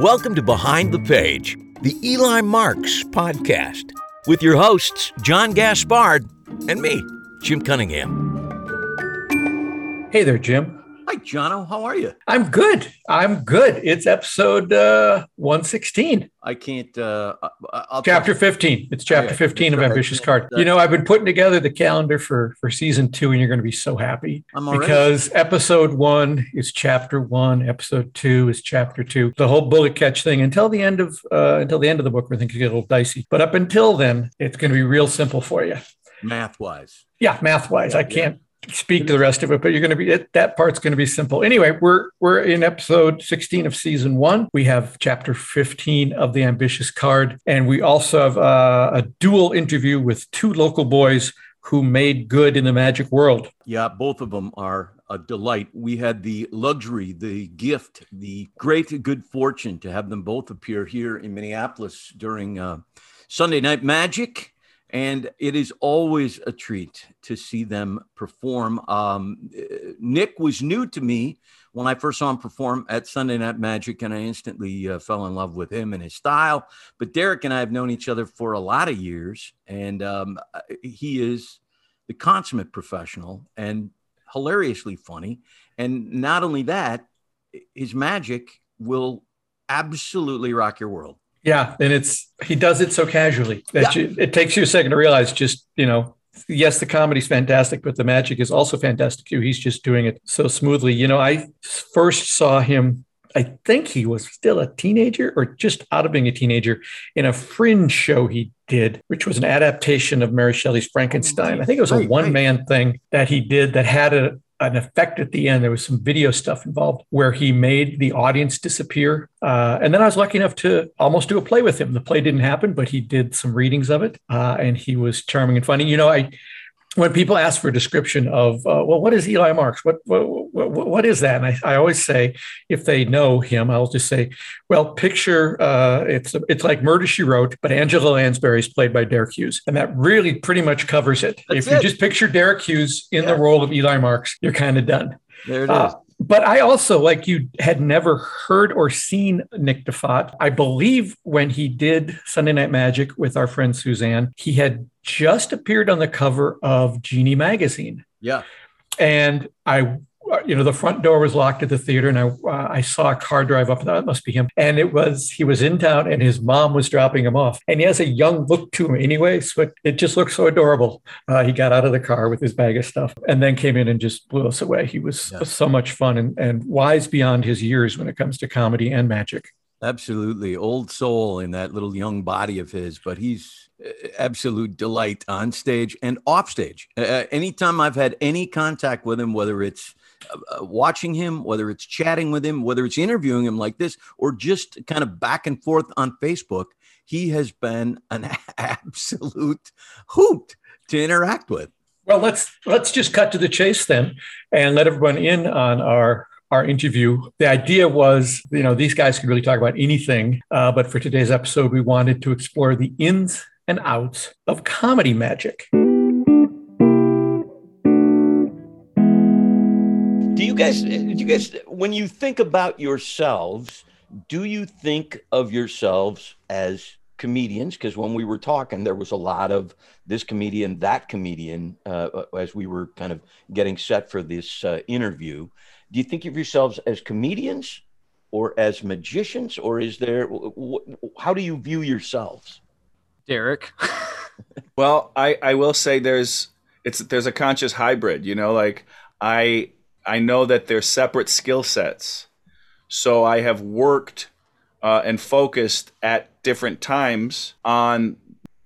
Welcome to Behind the Page, the Eli Marks podcast, with your hosts, John Gaspard and me, Jim Cunningham. Hey there, Jim. Hi, Jono. How are you? I'm good. I'm good. It's episode uh, 116. I can't. Uh, I'll chapter 15. It's chapter okay. 15 of Ambitious Card. You know, I've been putting together the calendar for for season two, and you're going to be so happy because episode one is chapter one, episode two is chapter two. The whole bullet catch thing until the end of uh, until the end of the book, think it get a little dicey. But up until then, it's going to be real simple for you, math wise. Yeah, math wise. Yeah, I can't speak to the rest of it, but you're going to be it, that part's going to be simple. Anyway, we're we're in episode 16 of season one. We have chapter 15 of the ambitious card, and we also have uh, a dual interview with two local boys who made good in the magic world. Yeah, both of them are a delight. We had the luxury, the gift, the great good fortune to have them both appear here in Minneapolis during uh, Sunday Night Magic and it is always a treat to see them perform. Um, Nick was new to me when I first saw him perform at Sunday Night Magic, and I instantly uh, fell in love with him and his style. But Derek and I have known each other for a lot of years, and um, he is the consummate professional and hilariously funny. And not only that, his magic will absolutely rock your world. Yeah, and it's he does it so casually that yeah. you, it takes you a second to realize just you know yes the comedy's fantastic but the magic is also fantastic too. He's just doing it so smoothly. You know i first saw him i think he was still a teenager or just out of being a teenager in a fringe show he did which was an adaptation of mary shelley's frankenstein. Oh, I think it was a one-man thing that he did that had a, an effect at the end. There was some video stuff involved where he made the audience disappear. Uh, and then I was lucky enough to almost do a play with him. The play didn't happen, but he did some readings of it, uh, and he was charming and funny. You know, I when people ask for a description of, uh, well, what is Eli Marks? What, what, what, what is that? And I, I, always say, if they know him, I'll just say, well, picture uh, it's it's like Murder She Wrote, but Angela Lansbury is played by Derek Hughes, and that really pretty much covers it. That's if you just picture Derek Hughes in yeah. the role of Eli Marks, you're kind of done. There it uh, is but I also, like you, had never heard or seen Nick Diffatte. I believe when he did Sunday Night Magic with our friend Suzanne, he had just appeared on the cover of Genii magazine. Yeah. And I you know, the front door was locked at the theater, and I uh, I saw a car drive up. it must be him. And it was he was in town, and his mom was dropping him off. And he has a young look to him anyway, so it, it just looked so adorable. Uh, he got out of the car with his bag of stuff, and then came in and just blew us away. He was yeah. so much fun and and wise beyond his years when it comes to comedy and magic. Absolutely, old soul in that little young body of his, but he's absolute delight on stage and off stage. Uh, anytime I've had any contact with him, whether it's uh, watching him, whether it's chatting with him, whether it's interviewing him like this, or just kind of back and forth on Facebook, he has been an absolute hoot to interact with. Well, let's let's just cut to the chase then, and let everyone in on our our interview. The idea was, you know, these guys could really talk about anything, uh, but for today's episode, we wanted to explore the ins and outs of comedy magic. Do you guys, do you guys, when you think about yourselves, do you think of yourselves as comedians? Because when we were talking, there was a lot of this comedian, that comedian, uh, as we were kind of getting set for this uh, interview. Do you think of yourselves as comedians or as magicians, or is there, how do you view yourselves? Derek. well, I, I will say there's, it's, there's a conscious hybrid, you know, like I, I know that they're separate skill sets. So I have worked uh, and focused at different times on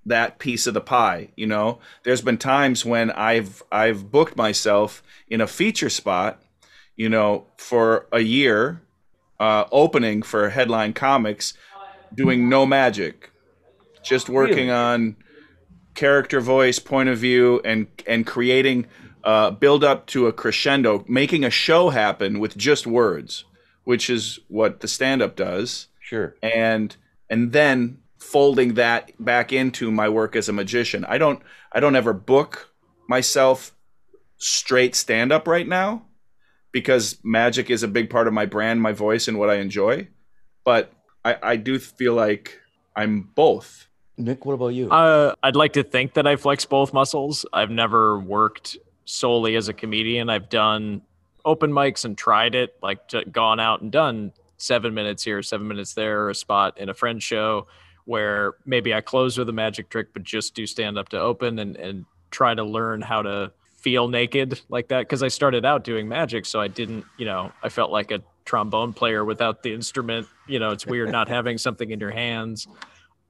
that piece of the pie. You know, there's been times when I've I've booked myself in a feature spot, you know, for a year, uh, opening for Headline Comics, doing no magic, just working really? on character voice, point of view, and and creating uh, build up to a crescendo, making a show happen with just words, which is what the stand up does. Sure. And and then folding that back into my work as a magician. I don't I don't ever book myself straight stand up right now because magic is a big part of my brand, my voice and what I enjoy. But I, I do feel like I'm both. Nick, what about you? Uh, I'd like to think that I flex both muscles. I've never worked solely as a comedian. I've done open mics and tried it, like gone out and done seven minutes here, seven minutes there, a spot in a friend show where maybe I close with a magic trick, but just do stand up to open and, and try to learn how to feel naked like that. Cause I started out doing magic. So I didn't, you know, I felt like a trombone player without the instrument. You know, it's weird not having something in your hands.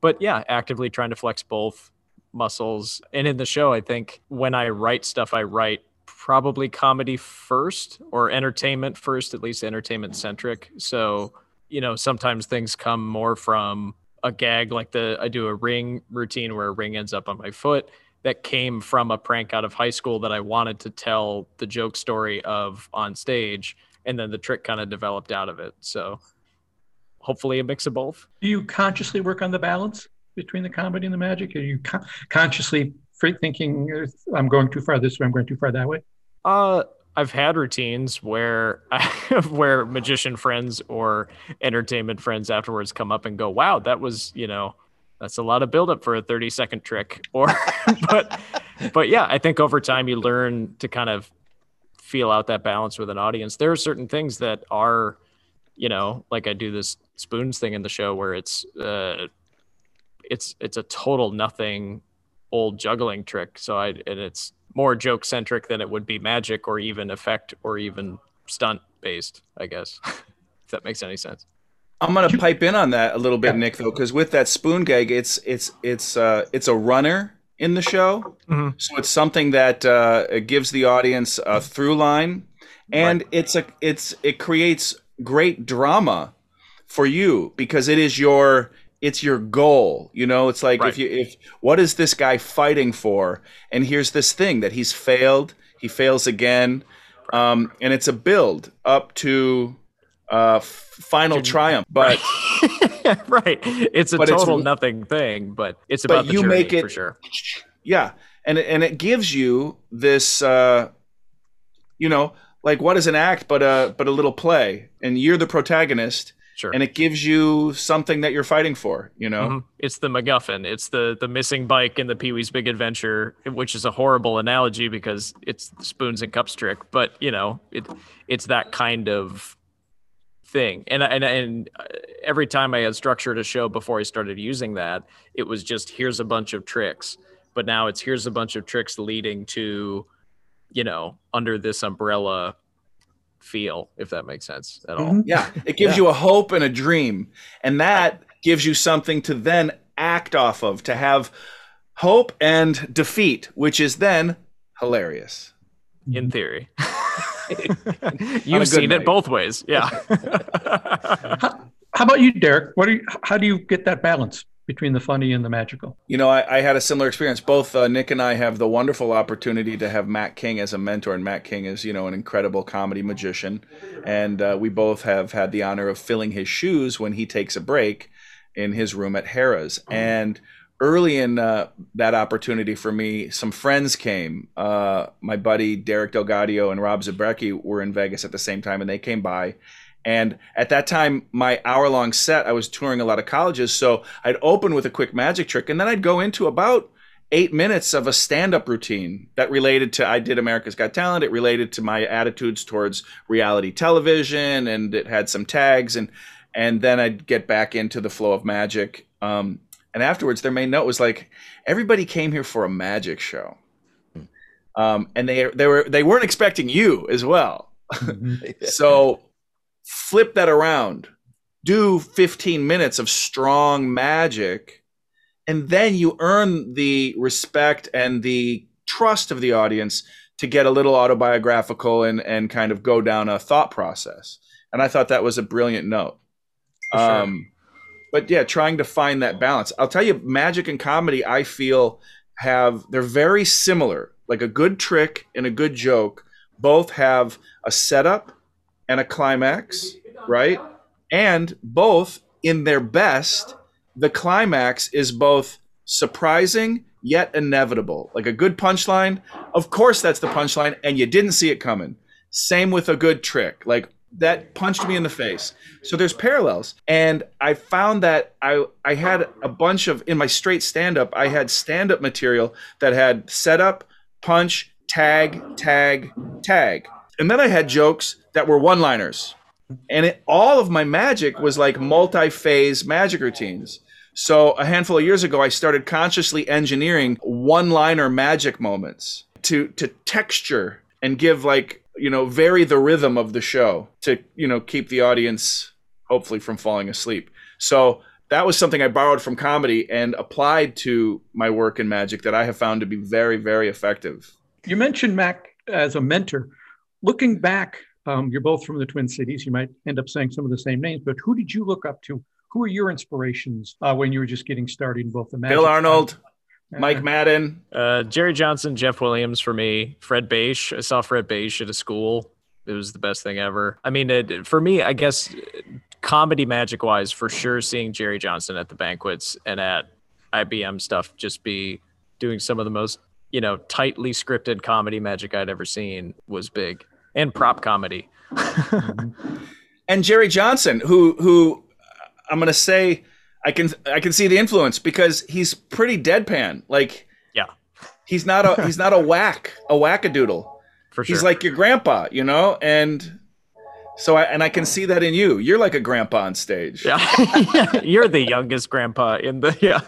But yeah, actively trying to flex both muscles. And in the show, I think when I write stuff, I write probably comedy first or entertainment first, at least entertainment centric. So, you know, sometimes things come more from a gag like the I do a ring routine where a ring ends up on my foot that came from a prank out of high school that I wanted to tell the joke story of on stage and then the trick kind of developed out of it. So hopefully a mix of both. Do you consciously work on the balance between the comedy and the magic? Are you con- consciously free thinking I'm going too far this way, I'm going too far that way? Uh, I've had routines where where magician friends or entertainment friends afterwards come up and go, "Wow, that was you know." That's a lot of buildup for a 30 second trick. Or, but, but yeah, I think over time you learn to kind of feel out that balance with an audience. There are certain things that are, you know, like I do this spoons thing in the show where it's, uh, it's, it's a total nothing old juggling trick. So I, and it's more joke centric than it would be magic or even effect or even stunt based, I guess, if that makes any sense. I'm gonna pipe in on that a little bit, yeah. Nick, though, because with that spoon gag, it's it's it's uh, it's a runner in the show, mm-hmm. so it's something that uh, it gives the audience a through line, and right. it's a it's it creates great drama for you because it is your it's your goal you know? It's like right. if you if what is this guy fighting for? And here's this thing that he's failed he fails again um, and it's a build up to uh, final triumph but right. It's a total it's, nothing thing but it's about but you make it for sure. Yeah. And and it gives you this uh, you know like what is an act but a but a little play? And you're the protagonist Sure. And it gives you something that you're fighting for, you know? Mm-hmm. It's the MacGuffin. It's the the missing bike in the Pee Wee's Big Adventure, which is a horrible analogy because it's the spoons and cups trick, but you know, it it's that kind of thing. And and and uh, every time I had structured a show before I started using that, it was just here's a bunch of tricks. But now it's here's a bunch of tricks leading to you know, under this umbrella feel, if that makes sense at all. Mm-hmm. Yeah, it gives yeah. you a hope and a dream, and that gives you something to then act off of to have hope and defeat, which is then hilarious. In theory. You've seen night. it both ways. Yeah. how, how, about you, Derek? What are you, how do you get that balance? Between the funny and the magical? You know, I, I had a similar experience. Both uh, Nick and I have the wonderful opportunity to have Mac King as a mentor, and Mac King is, you know, an incredible comedy magician. And uh, we both have had the honor of filling his shoes when he takes a break in his room at Harrah's. And early in uh, that opportunity for me, some friends came. Uh, my buddy Derek DelGaudio and Rob Zabrecky were in Vegas at the same time, and they came by and at that time, my hour long set, I was touring a lot of colleges. So I'd open with a quick magic trick and then I'd go into about eight minutes of a stand up routine that related to I did America's Got Talent. It related to my attitudes towards reality television and it had some tags. And, and then I'd get back into the flow of magic. Um, and afterwards, their main note was like, everybody came here for a magic show. Um, and they, they were they weren't expecting you as well. Mm-hmm. so flip that around do 15 minutes of strong magic and then you earn the respect and the trust of the audience to get a little autobiographical and and kind of go down a thought process. And i thought that was a brilliant note. Sure. um, but yeah trying to find that balance. I'll tell you magic and comedy i feel have they're very similar. Like a good trick and a good joke both have a setup and a climax, right? And both in their best, the climax is both surprising yet inevitable. Like a good punchline, of course that's the punchline, and you didn't see it coming. Same with a good trick. Like that punched me in the face. So there's parallels. And I found that I I had a bunch of in my straight stand up, I had stand up material that had setup, punch, tag, tag, tag. And then I had jokes that were one-liners. And it, all of my magic was like multi-phase magic routines. So a handful of years ago I started consciously engineering one-liner magic moments to to texture and give like you know vary the rhythm of the show to you know keep the audience hopefully from falling asleep so that was something i borrowed from comedy and applied to my work in magic that i have found to be very very effective you mentioned mac as a mentor looking back um, you're both from the twin cities you might end up saying some of the same names but who did you look up to who are your inspirations uh, when you were just getting started in both the magic bill arnold Mike Madden, uh, Jerry Johnson, Jeff Williams for me, Fred Baish. I saw Fred Baish at a school. It was the best thing ever. I mean, it, for me, I guess comedy magic wise, for sure, seeing Jerry Johnson at the banquets and at IBM stuff, just be doing some of the most you know tightly scripted comedy magic I'd ever seen was big, and prop comedy. and Jerry Johnson, who who I'm gonna say I can I can see the influence because he's pretty deadpan. Like yeah, he's not a he's not a whack a wackadoodle. For sure, he's like your grandpa, you know, and so I and I can see that in you. You're like a grandpa on stage. Yeah, you're the youngest grandpa in the yeah,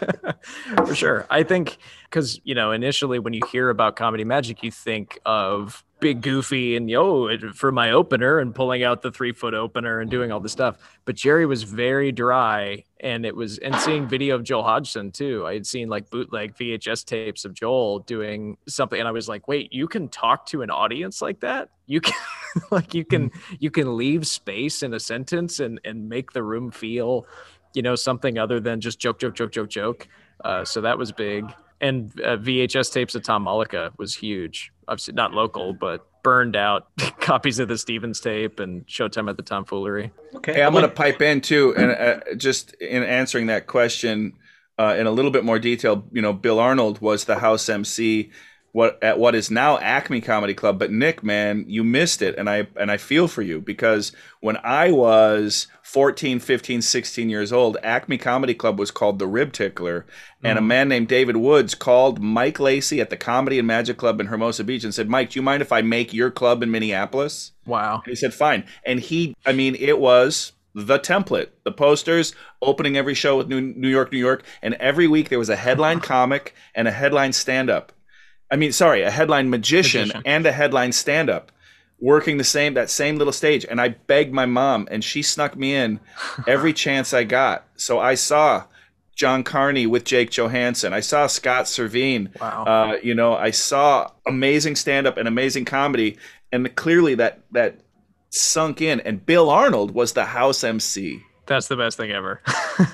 for sure. I think because you know initially when you hear about comedy magic, you think of big goofy and yo for my opener and pulling out the three foot opener and doing all this stuff. But Jerry was very dry and it was and seeing video of Joel Hodgson too. I had seen like bootleg VHS tapes of Joel doing something and I was like, wait, you can talk to an audience like that? You can like you can you can leave space in a sentence and and make the room feel you know something other than just joke joke joke joke joke. Uh, so that was big and uh, VHS tapes of Tom Mullica was huge. Obviously, not local, but burned out copies of the Stevens tape and Showtime at the Tomfoolery. Okay, hey, I'm going to pipe in too, and uh, just in answering that question uh, in a little bit more detail. You know, Bill Arnold was the house MC what at what is now Acme Comedy Club. But Nick, man, you missed it, and I and I feel for you because when I was 14, 15, 16 years old, Acme Comedy Club was called the Rib Tickler, and mm-hmm. a man named David Woods called Mike Lacey at the Comedy and Magic Club in Hermosa Beach and said, "Mike, do you mind if I make your club in Minneapolis?" Wow. And he said, "Fine," and he, I mean, it was the template, the posters, opening every show with New, New York, New York, and every week there was a headline comic and a headline stand up. I mean, sorry, a headline magician, magician. and a headline stand up working the same that same little stage and I begged my mom and she snuck me in every chance I got. So I saw John Carney with Jake Johannsen. I saw Scott Servine. Wow. Uh, you know, I saw amazing stand up and amazing comedy and clearly that that sunk in and Bill Arnold was the house MC. That's the best thing ever.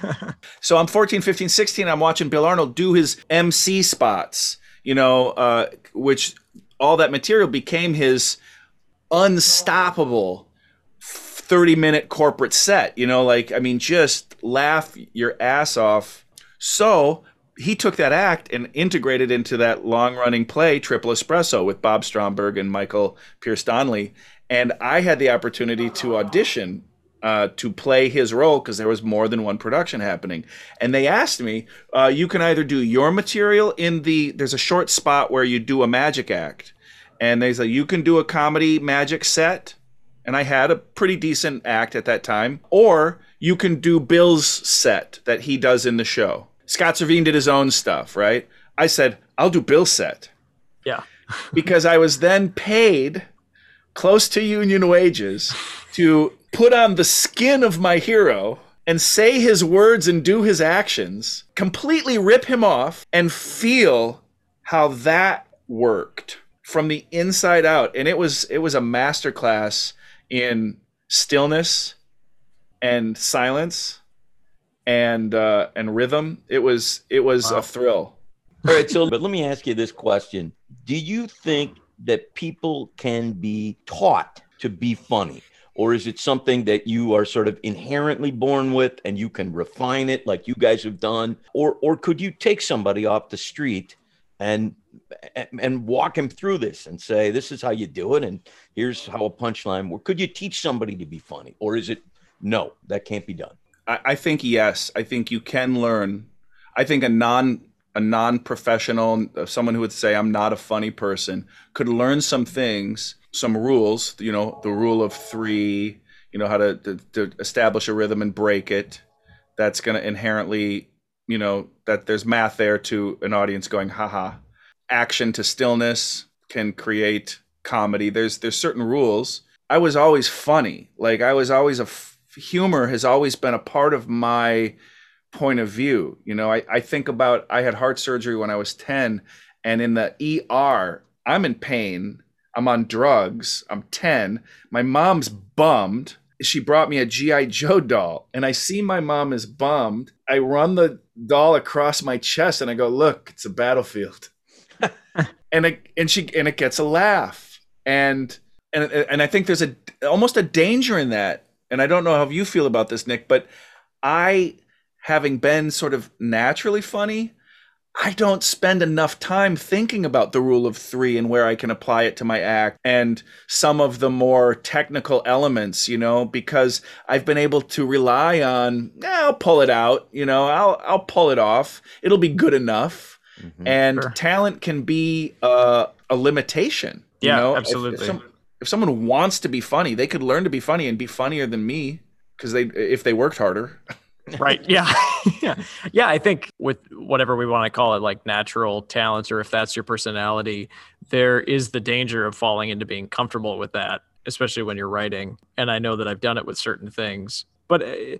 so I'm 14, 15, 16 I'm watching Bill Arnold do his MC spots you know, uh, which all that material became his unstoppable 30 minute corporate set, you know, like, I mean, just laugh your ass off. So he took that act and integrated into that long running play, Triple Espresso, with Bob Stromberg and Michael Pearce Donley. And I had the opportunity to audition uh, to play his role because there was more than one production happening. And they asked me, uh, you can either do your material in the, there's a short spot where you do a magic act. And they said, you can do a comedy magic set. And I had a pretty decent act at that time. Or you can do Bill's set that he does in the show. Scott Servine did his own stuff, right? I said, I'll do Bill's set. Yeah. because I was then paid close to union wages to put on the skin of my hero and say his words and do his actions, completely rip him off and feel how that worked from the inside out. And it was it was a masterclass in stillness and silence and uh, and rhythm. It was it was wow. a thrill. All right, so but let me ask you this question: Do you think that people can be taught to be funny? Or is it something that you are sort of inherently born with and you can refine it like you guys have done or or could you take somebody off the street and and, walk him through this and say, this is how you do it. And here's how a punchline works. Could you teach somebody to be funny? Or is it, no, that can't be done? I, I think yes. I think you can learn. I think a non a non-professional, someone who would say I'm not a funny person, could learn some things, some rules. You know, the rule of three. You know how to, to, to establish a rhythm and break it. That's going to inherently, you know, that there's math there to an audience going, haha. Action to stillness can create comedy. There's there's certain rules. I was always funny. Like I was always a f- humor has always been a part of my point of view. You know, I, I think about I had heart surgery when I was 10, and in the ER, I'm in pain. I'm on drugs. I'm 10. My mom's bummed. She brought me a G.I. Joe doll, and I see my mom is bummed. I run the doll across my chest and I go, Look, it's a battlefield. and it, and she and it gets a laugh. And and and I think there's a almost a danger in that. And I don't know how you feel about this, Nick, but I having been sort of naturally funny, I don't spend enough time thinking about the rule of three and where I can apply it to my act and some of the more technical elements, you know, because I've been able to rely on, eh, I'll pull it out, you know, I'll I'll pull it off. It'll be good enough. Mm-hmm. And sure. talent can be uh, a limitation. Yeah, you know? absolutely. If, if, some, if someone wants to be funny, they could learn to be funny and be funnier than me because they if they worked harder. right. Yeah. Yeah. Yeah i think with whatever we want to call it like natural talents or if that's your personality there is the danger of falling into being comfortable with that especially when you're writing. And i know that i've done it with certain things but eh,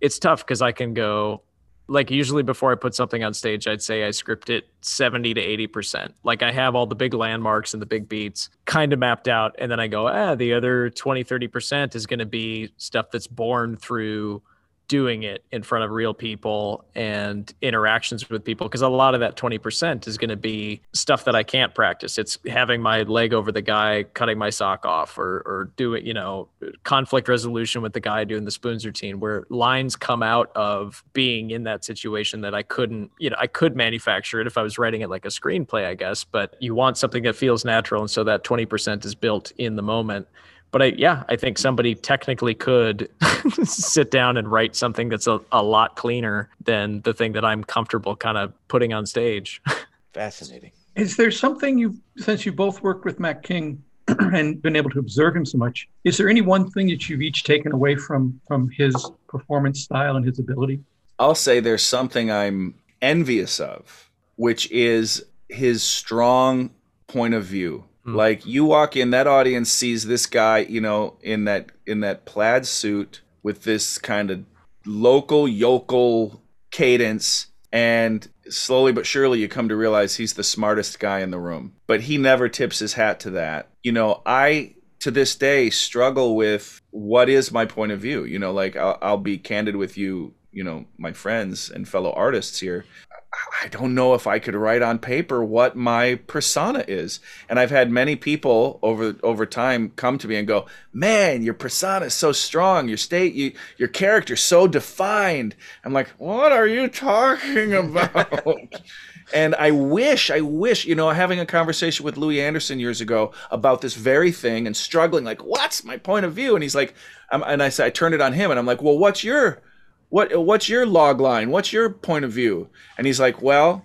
it's tough because i can go like usually before i put something on stage i'd say i script it 70 to 80% like i have all the big landmarks and the big beats kind of mapped out and then i go ah the other 20 30% is going to be stuff that's born through doing it in front of real people and interactions with people because a lot of that 20% is going to be stuff that I can't practice. It's having my leg over the guy cutting my sock off or or doing, you know, conflict resolution with the guy doing the spoons routine where lines come out of being in that situation that I couldn't, you know, I could manufacture it if I was writing it like a screenplay, I guess, but you want something that feels natural and so that 20% is built in the moment but I, yeah, I think somebody technically could sit down and write something that's a, a lot cleaner than the thing that I'm comfortable kind of putting on stage. Fascinating. Is there something you, since you both worked with Mac King and been able to observe him so much, is there any one thing that you've each taken away from from his performance style and his ability? I'll say there's something I'm envious of, which is his strong point of view Mm. Like you walk in, that audience sees this guy, you know, in that in that plaid suit with this kind of local yokel cadence and slowly but surely you come to realize he's the smartest guy in the room. But he never tips his hat to that. You know i to this day struggle with what is my point of view. You know like i'll, I'll be candid with you you know my friends and fellow artists here I don't know if I could write on paper what my persona is. And I've had many people over over time come to me and go, "Man, your persona is so strong. Your state, you, your character so defined." I'm like, "What are you talking about?" and I wish, I wish, you know, having a conversation with Louie Anderson years ago about this very thing and struggling, like, "What's my point of view?" And he's like, and I said, I turned it on him, and I'm like, "Well, what's your what what's your log line? What's your point of view? And he's like, well,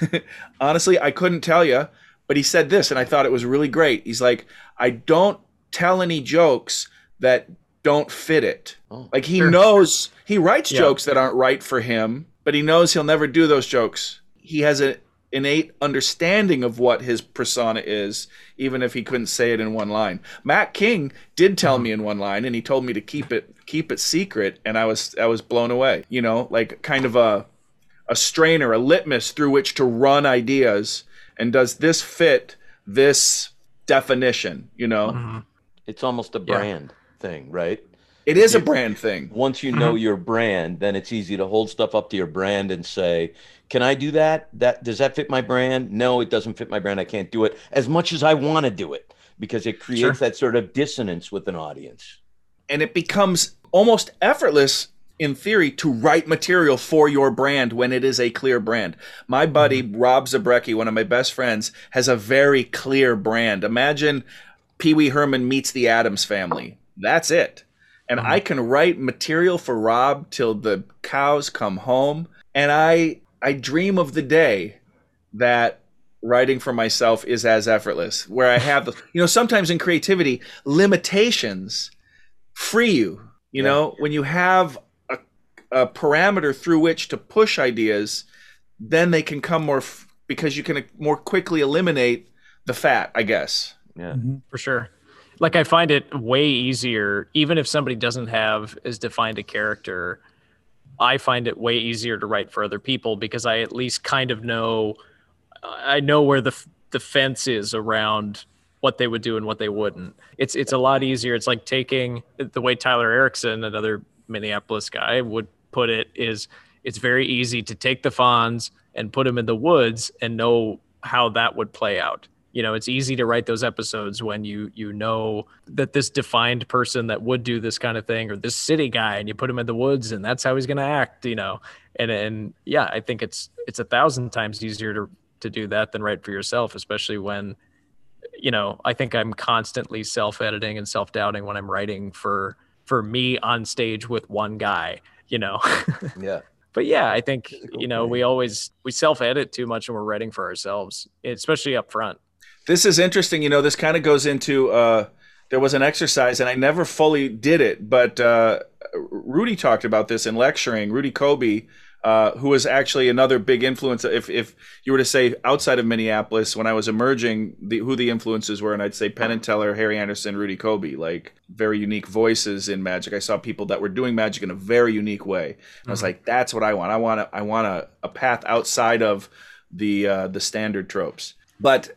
honestly, I couldn't tell you, but he said this, and I thought it was really great. He's like, I don't tell any jokes that don't fit it. Oh, like he sure. knows he writes yeah. jokes that aren't right for him, but he knows he'll never do those jokes. He has an innate understanding of what his persona is, even if he couldn't say it in one line. Mac King did tell mm-hmm. me in one line, and he told me to keep it keep it secret, and I was I was blown away. You know, like kind of a a strainer, a litmus through which to run ideas. And does this fit this definition? You know, mm-hmm. it's almost a brand yeah. thing, right? It is a brand thing. Once you know mm-hmm. your brand, then it's easy to hold stuff up to your brand and say, "Can I do that? That does that fit my brand? No, it doesn't fit my brand. I can't do it as much as I want to do it because it creates sure. that sort of dissonance with an audience." And it becomes almost effortless in theory, to write material for your brand when it is a clear brand. My buddy mm-hmm. Rob Zabrecky, one of my best friends, has a very clear brand. Imagine Pee Wee Herman meets the Addams family. That's it. And mm-hmm. I can write material for Rob till the cows come home. And I I dream of the day that writing for myself is as effortless, where I have the you know, sometimes in creativity, limitations free you. You yeah. know, when you have a, a parameter through which to push ideas, then they can come more f- because you can more quickly eliminate the fat, I guess. Yeah, mm-hmm. for sure. Like I find it way easier, even if somebody doesn't have as defined a character. I find it way easier to write for other people because I at least kind of know, I know where the the fence is around what they would do and what they wouldn't. It's it's a lot easier. It's like taking the way Tyler Erickson, another Minneapolis guy, would put it is it's very easy to take the fawns and put them in the woods and know how that would play out. You know, it's easy to write those episodes when you you know that this defined person that would do this kind of thing or this city guy and you put him in the woods and that's how he's going to act, you know. And and yeah, I think it's it's a thousand times easier to to do that than write for yourself, especially when you know, I think I'm constantly self-editing and self-doubting when I'm writing for for me on stage with one guy, you know. yeah. But yeah, I think you know, we always we self-edit too much when we're writing for ourselves, especially up front. This is interesting, you know, this kind of goes into uh there was an exercise and I never fully did it, but uh Rudy talked about this in lecturing, Rudy Coby uh, who was actually another big influence. If if you were to say outside of Minneapolis, when I was emerging, the, who the influences were, and I'd say Penn and Teller, Harry Anderson, Rudy Coby, like very unique voices in magic. I saw people that were doing magic in a very unique way. And mm-hmm. I was mm-hmm. like, that's what I want. I want a, I want a, a path outside of the uh, the standard tropes. But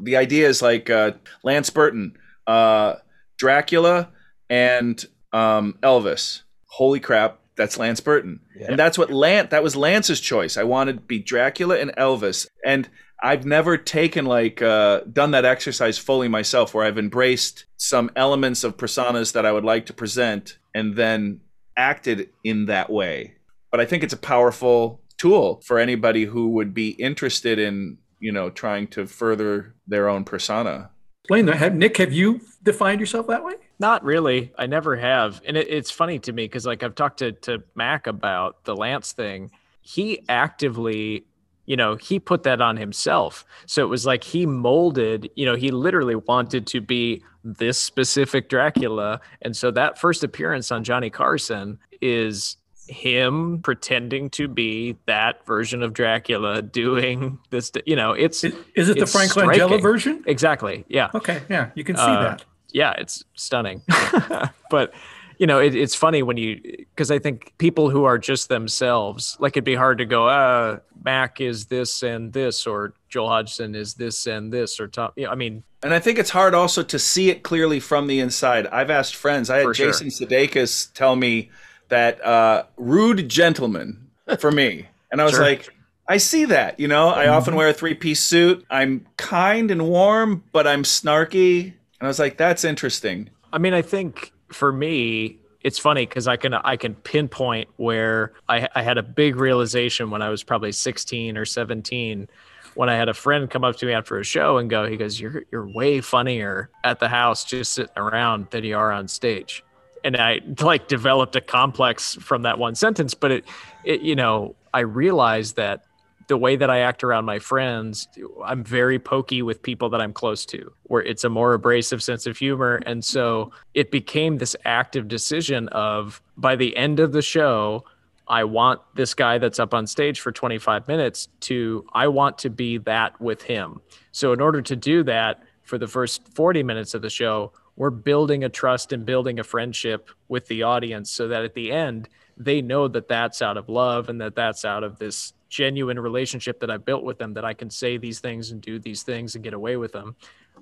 the idea is like uh, Lance Burton, uh, Dracula, and um, Elvis. Holy crap! That's Lance Burton. Yeah. And that's what Lance that was Lance's choice. I wanted to be Dracula and Elvis. And I've never taken like uh, done that exercise fully myself where I've embraced some elements of personas that I would like to present and then acted in that way. But I think it's a powerful tool for anybody who would be interested in, you know, trying to further their own persona. Explain that. Nick, have you defined yourself that way? Not really. I never have. And it, it's funny to me because, like, I've talked to, to Mac about the Lance thing. He actively, you know, he put that on himself. So it was like he molded, you know, he literally wanted to be this specific Dracula. And so that first appearance on Johnny Carson is him pretending to be that version of Dracula doing this. You know, it's is, is it it's the Frank Langella version? Exactly. Yeah. Okay. Yeah, you can see uh, that yeah, it's stunning. but you know, it, it's funny when you because I think people who are just themselves, like it'd be hard to go, uh, Mac is this and this, or Joel Hodgson is this and this, or Tom. Yeah, I mean, and I think it's hard also to see it clearly from the inside. I've asked friends. I had Jason sure. Sudeikis tell me that uh, rude gentleman for me, and I was sure. like. I see that, you know. I mm-hmm. often wear a three-piece suit. I'm kind and warm, but I'm snarky and I was like, that's interesting. I mean, I think for me, it's funny because I can I can pinpoint where I, I had a big realization when I was probably 16 or 17 when I had a friend come up to me after a show and go, he goes, You're you're way funnier at the house just sitting around than you are on stage. And I like developed a complex from that one sentence, but it, it you know, I realized that the way that I act around my friends, I'm very pokey with people that I'm close to, where it's a more abrasive sense of humor. And so it became this active decision of by the end of the show, I want this guy that's up on stage for 25 minutes to, I want to be that with him. So, in order to do that for the first 40 minutes of the show, we're building a trust and building a friendship with the audience so that at the end, they know that that's out of love and that that's out of this genuine relationship that I built with them that I can say these things and do these things and get away with them.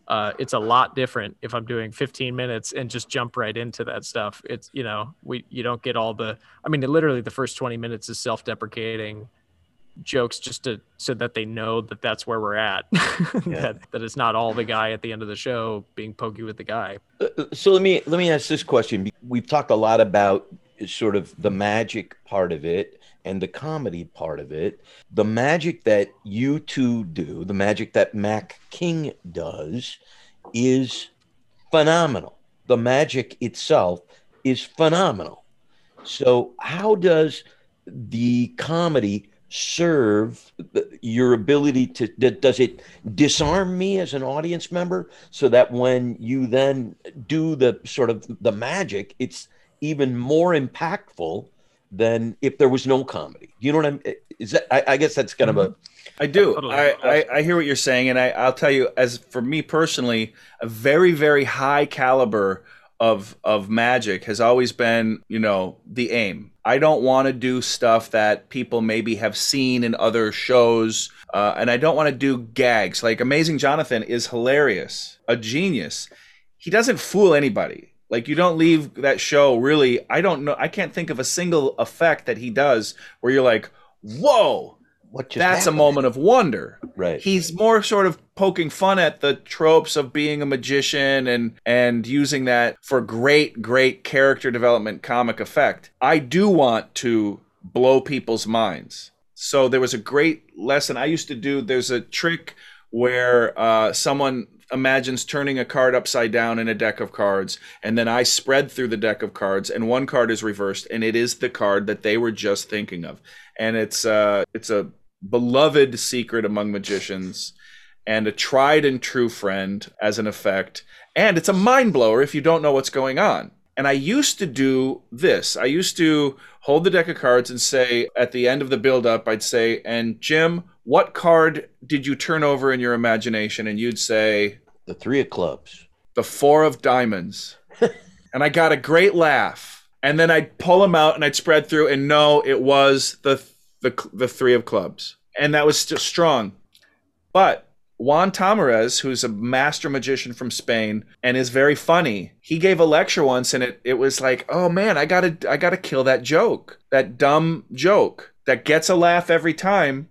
Uh, it's a lot different if I'm doing 15 minutes and just jump right into that stuff. It's you know we you don't get all the. I mean, literally the first 20 minutes is self-deprecating jokes just to so that they know that that's where we're at. That that it's not all the guy at the end of the show being pokey with the guy. Uh, uh, so let me let me ask this question. We've talked a lot about sort of the magic part of it and the comedy part of it. The magic that you two do, the magic that Mac King does, is phenomenal. The magic itself is phenomenal. So, how does the comedy serve your ability to does it disarm me as an audience member so that when you then do the sort of the magic it's even more impactful than if there was no comedy you know what i'm is that i, I guess that's kind of a mm-hmm. I do. I, I, I, hear what you're saying, and I, I'll tell you, as for me personally, a very very high caliber of of magic has always been, you know, the aim. I don't want to do stuff that people maybe have seen in other shows, uh, and I don't want to do gags. Like Amazing Jonathan is hilarious, a genius. He doesn't fool anybody. Like you don't leave that show really. I don't know. I can't think of a single effect that he does where you're like, "Whoa, what that's happened? a moment of wonder. Right. He's more sort of poking fun at the tropes of being a magician and and using that for great great character development comic effect. I do want to blow people's minds. So there was a great lesson I used to do. There's a trick where uh, someone imagines turning a card upside down in a deck of cards and then I spread through the deck of cards and one card is reversed and it is the card that they were just thinking of and it's uh it's a beloved secret among magicians and a tried and true friend as an effect. And it's a mind blower if you don't know what's going on. And I used to do this. I used to hold the deck of cards and say at the end of the build up, I'd say, and Jim, what card did you turn over in your imagination? And you'd say, The three of clubs, the four of diamonds. and I got a great laugh. And then I'd pull them out and I'd spread through, and no, it was the the the three of clubs, and that was still strong. But Juan Tamariz, who's a master magician from Spain and is very funny, he gave a lecture once, and it it was like, oh man, I gotta I gotta kill that joke, that dumb joke that gets a laugh every time,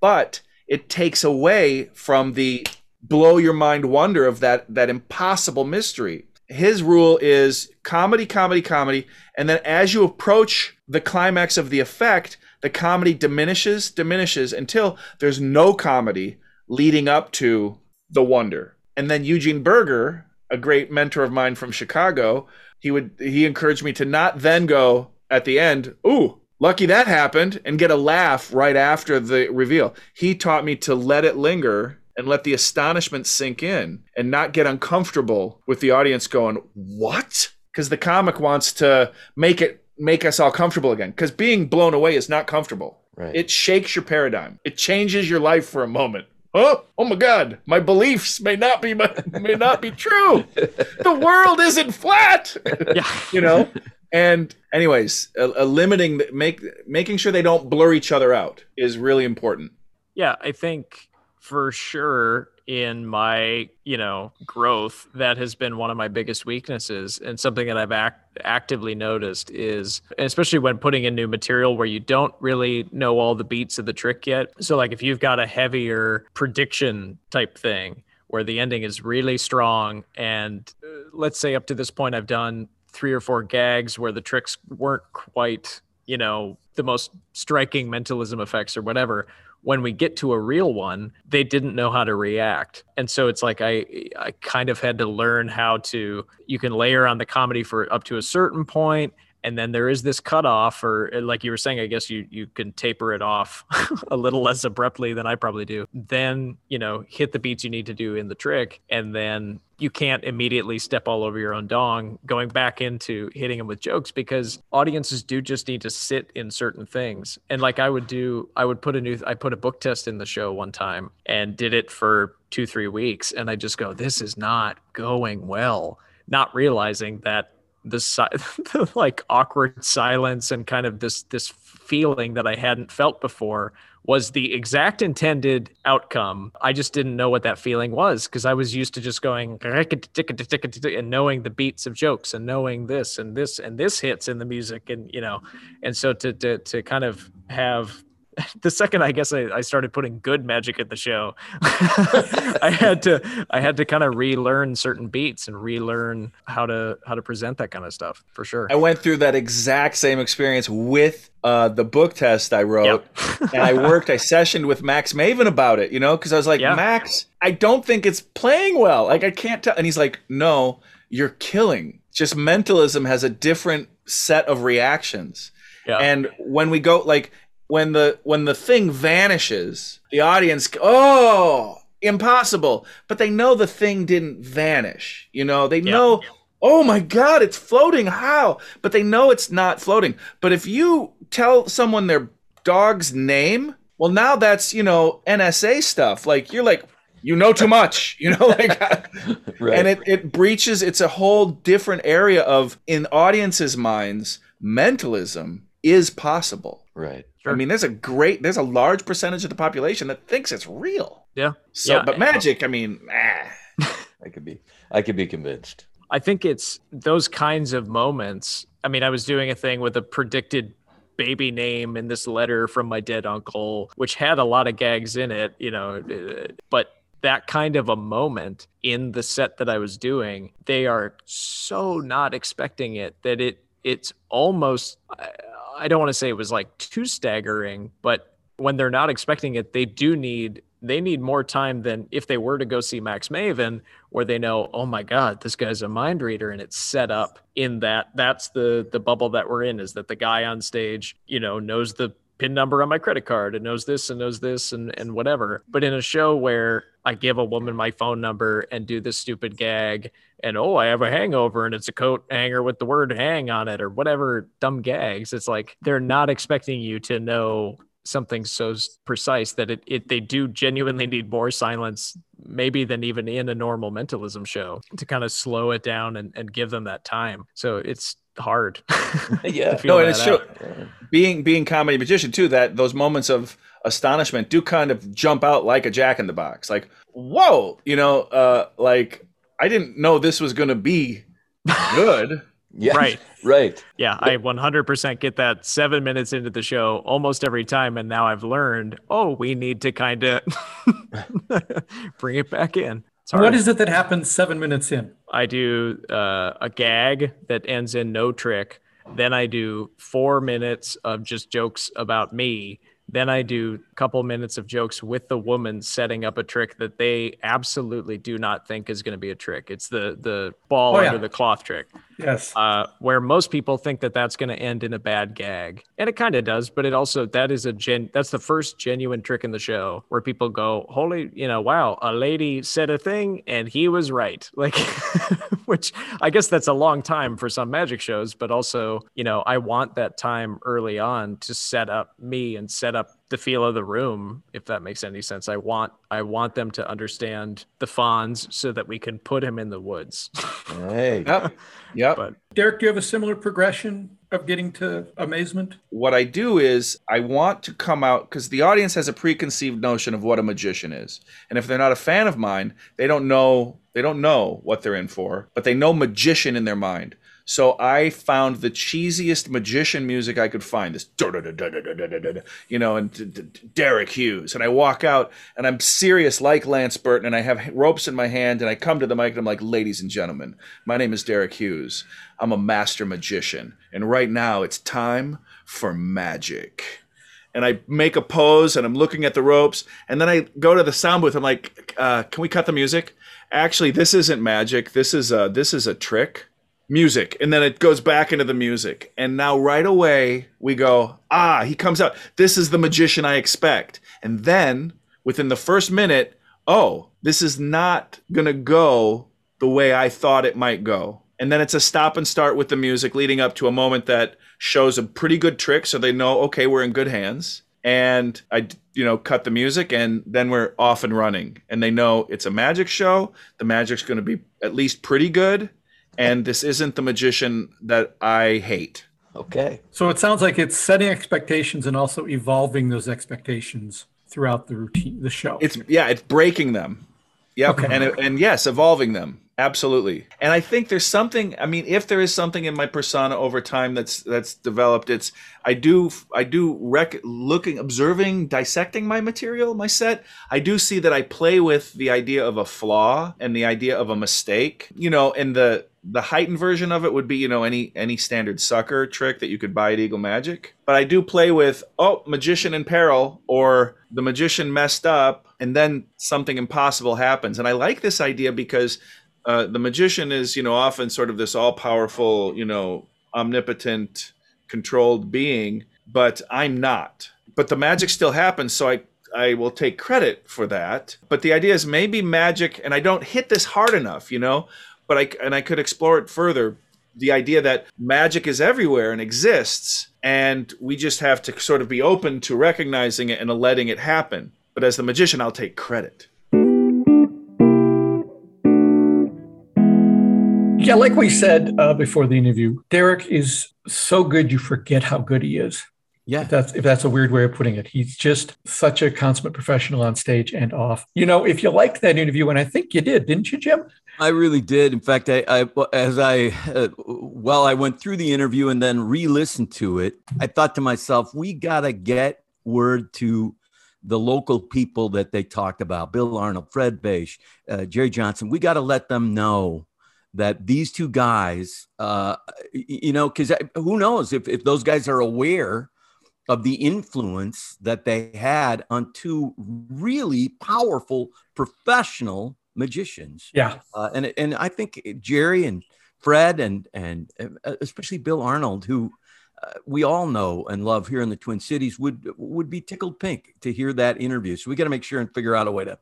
but it takes away from the blow your mind wonder of that that impossible mystery. His rule is comedy, comedy, comedy, and then as you approach the climax of the effect, the comedy diminishes, diminishes until there's no comedy leading up to the wonder. And then Eugene Burger, a great mentor of mine from Chicago, he would he encouraged me to not then go at the end, ooh, lucky that happened, and get a laugh right after the reveal. He taught me to let it linger and let the astonishment sink in and not get uncomfortable with the audience going, What? Because the comic wants to make it make us all comfortable again because being blown away is not comfortable. Right. It shakes your paradigm. It changes your life for a moment. Oh, oh my God! My beliefs may not be may not be true. the world isn't flat. Yeah, you know. And anyways, a, a limiting make making sure they don't blur each other out is really important. Yeah, I think for sure in my you know growth that has been one of my biggest weaknesses. And something that i've act- actively noticed is especially when putting in new material where you don't really know all the beats of the trick yet. So like if you've got a heavier prediction type thing where the ending is really strong and uh, let's say up to this point i've done three or four gags where the tricks weren't quite you know the most striking mentalism effects or whatever when we get to a real one, they didn't know how to react. And so it's like I I kind of had to learn how to you can layer on the comedy for up to a certain point and then there is this cutoff or uh, like you were saying i guess you you can taper it off a little less abruptly than i probably do then you know hit the beats you need to do in the trick and then you can't immediately step all over your own dong going back into hitting them with jokes because audiences do just need to sit in certain things. And like i would do i would put a new i put a book test in the show one time and did it for two three weeks. And i just go this is not going well not realizing that the, the like awkward silence and kind of this this feeling that I hadn't felt before was the exact intended outcome. I just didn't know what that feeling was because I was used to just going and knowing the beats of jokes and knowing this and this and this hits in the music and you know, and so to to to kind of have the second I guess I, I started putting good magic at the show, I had to I had to kind of relearn certain beats and relearn how to how to present that kind of stuff for sure. I went through that exact same experience with uh, the book test I wrote, Yep. and I worked. I sessioned with Max Maven about it, you know, because I was like, Yeah. Max, I don't think it's playing well. Like I can't tell. And he's like, No, you're killing. Just mentalism has a different set of reactions. Yeah. And when we go like when the when the thing vanishes, the audience oh impossible. But they know the thing didn't vanish. You know, they know, oh my god, it's floating. How? But they know it's not floating. But if you tell someone their dog's name, well now that's, you know, NSA stuff. Like you're like you know too much, you know, like uh, Right. and it, it breaches it's a whole different area of in audiences minds mentalism is possible right. I mean there's a great there's a large percentage of the population that thinks it's real yeah. so Yeah. but magic i mean ah. I could be. I could be convinced. I think it's those kinds of moments. I mean, I was doing a thing with a predicted baby name in this letter from my dead uncle, which had a lot of gags in it, you know, uh, but that kind of a moment in the set that I was doing, they are so not expecting it that it it's almost I, don't want to say it was like too staggering, but when they're not expecting it, they do need they need more time than if they were to go see Max Maven, where they know, oh my God, this guy's a mind reader, and it's set up in that that's the the bubble that we're in, is that the guy on stage, you know, knows the pin number on my credit card and knows this and knows this and and whatever. But in a show where I give a woman my phone number and do this stupid gag and oh, I have a hangover and it's a coat hanger with the word hang on it or whatever dumb gags. It's like they're not expecting you to know something so precise that it, it they do genuinely need more silence maybe than even in a normal mentalism show to kind of slow it down and, and give them that time so it's hard Yeah. no and it's true out. being being comedy magician too that those moments of astonishment do kind of jump out like a jack in the box like whoa you know uh like i didn't know this was gonna be good Yeah. Right. Right. yeah i 100% get that seven minutes into the show almost every time and now i've learned oh we need to kind of bring it back in What is it that happens seven minutes in? I do uh, a gag that ends in no trick. Then I do four minutes of just jokes about me. Then I do a couple minutes of jokes with the woman setting up a trick that they absolutely do not think is going to be a trick. It's the the ball Oh, yeah. under the cloth trick Yes. uh, where most people think that that's going to end in a bad gag, and it kind of does. But it also that is a gen that's the first genuine trick in the show where people go, "Holy, you know, wow, a lady said a thing and he was right." Like, which I guess that's a long time for some magic shows, but also, you know, I want that time early on to set up me and set up the feel of the room if that makes any sense i want i want them to understand the fawns so that we can put him in the woods Hey. yep yep But- Derek, do you have a similar progression of getting to amazement? what I do is I want to come out because the audience has a preconceived notion of what a magician is, and if they're not a fan of mine, they don't know they don't know what they're in for, but they know magician in their mind. So I found the cheesiest magician music I could find. This, you know, and Derek Hughes, and I walk out and I'm serious like Lance Burton, and I have ropes in my hand, and I come to the mic and I'm like, "Ladies and gentlemen, my name is Derek Hughes. I'm a master magician, and right now it's time for magic." and I make a pose and I'm looking at the ropes and then I go to the sound booth. I'm like, uh, can we cut the music? Actually, this isn't magic. This is a, this is a trick. Music. And then it goes back into the music. And now right away we go, ah, he comes out. This is the magician I expect. And then within the first minute, oh, this is not going to go the way I thought it might go. And then it's a stop and start with the music leading up to a moment that shows a pretty good trick so they know, okay, we're in good hands. And I, you know, cut the music and then we're off and running. And they know it's a magic show. The magic's going to be at least pretty good. And this isn't the magician that I hate. Okay. So it sounds like it's setting expectations and also evolving those expectations throughout the routine, the show. It's, yeah, it's breaking them. Yep. Okay. And, and yes, evolving them. Absolutely. And I think there's something I mean if there is something in my persona over time that's that's developed it's I do I do rec- looking observing dissecting my material, my set, I do see that I play with the idea of a flaw and the idea of a mistake. You know, and the the heightened version of it would be, you know, any any standard sucker trick that you could buy at Eagle Magic. But I do play with oh, magician in peril or the magician messed up and then something impossible happens. And I like this idea because uh, the magician is, you know, often sort of this all powerful, you know, omnipotent, controlled being, but I'm not. But the magic still happens, so I I will take credit for that. But the idea is maybe magic, and I don't hit this hard enough, you know. But I and I could explore it further. The idea that magic is everywhere and exists, and we just have to sort of be open to recognizing it and letting it happen. But as the magician, I'll take credit. Yeah, like we said uh, before the interview, Derek is so good you forget how good he is. Yeah. If that's if that's a weird way of putting it. He's just such a consummate professional on stage and off. You know, if you liked that interview, and I think you did, didn't you, Jim? I really did. In fact, I, I as I uh, while I went through the interview and then re-listened to it, I thought to myself, we gotta get word to the local people that they talked about, Bill Arnold, Fred Bache, uh, Jerry Johnson. We got to let them know that these two guys, uh, you know, because who knows if, if those guys are aware of the influence that they had on two really powerful professional magicians. Yeah. Uh, and, and I think Jerry and Fred and, and uh, especially Bill Arnold, who uh, we all know and love here in the Twin Cities, would, would be tickled pink to hear that interview. So we got to make sure and figure out a way to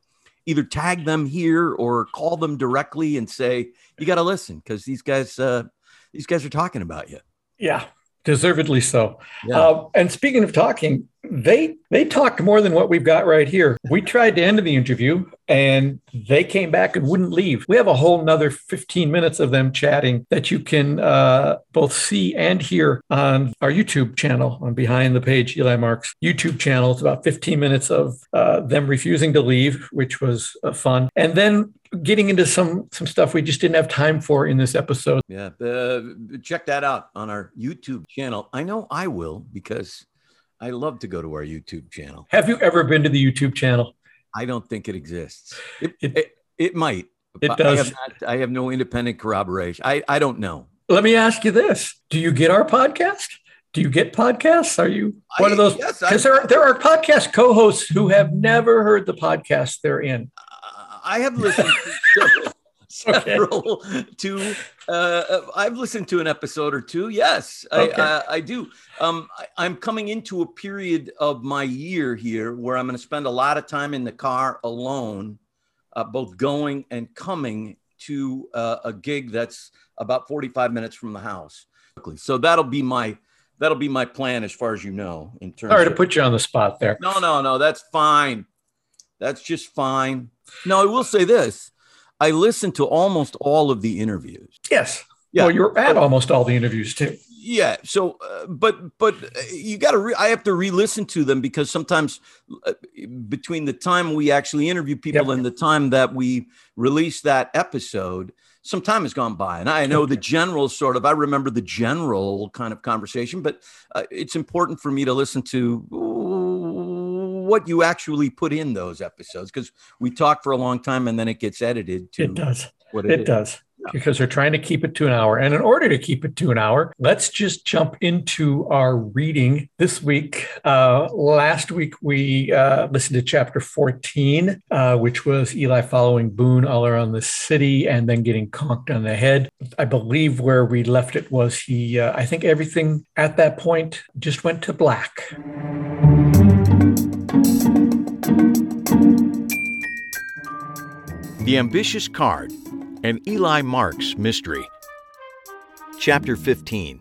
either tag them here or call them directly and say you got to listen because these guys uh, these guys are talking about you. Yeah, deservedly so. Yeah. Uh, and speaking of talking, they they talked more than what we've got right here. We tried to end the interview and they came back and wouldn't leave. We have a whole another 15 minutes of them chatting that you can uh, both see and hear on our YouTube channel on Behind the Page Eli Marks YouTube channel. It's about 15 minutes of uh, them refusing to leave, which was uh, fun. And then getting into some some stuff we just didn't have time for in this episode. Yeah, uh, check that out on our YouTube channel. I know I will because I love to go to our YouTube channel. Have you ever been to the YouTube channel? I don't think it exists. It, it, it, it might. It does. I have, not, I have, no independent corroboration. I, I don't know. Let me ask you this Do you get our podcast? Do you get podcasts? Are you one I, of those? Because yes, there, are, there are podcast co hosts who have never heard the podcast they're in. Uh, I have listened to several to uh, I've listened to an episode or two. Yes, okay. I, I, I, do. Um, I, am coming into a period of my year here where I'm going to spend a lot of time in the car alone, uh, both going and coming to uh, a gig that's about 45 minutes from the house. So that'll be my that'll be my plan as far as you know. In terms, sorry to put you on the spot there. No, no, no. That's fine. That's just fine. No, I will say this. I listened to almost all of the interviews. Yes. Yeah. Well, you're at almost all the interviews too. Yeah. So, uh, but but uh, you got to. Re- I have to re-listen to them because sometimes uh, between the time we actually interview people yep. and the time that we release that episode, some time has gone by. And I know the general sort of. I remember the general kind of conversation, but uh, it's important for me to listen to what you actually put in those episodes because we talk for a long time and then it gets edited to it does. what it, it does. Because they're trying to keep it to an hour. And in order to keep it to an hour let's just jump into our reading this week. Uh, last week we uh, listened to chapter 14 uh, which was eli following boone all around the city and then getting conked on the head. I believe where we left it was he uh, i think everything at that point just went to black The Ambitious Card, an Eli Marks mystery. Chapter 15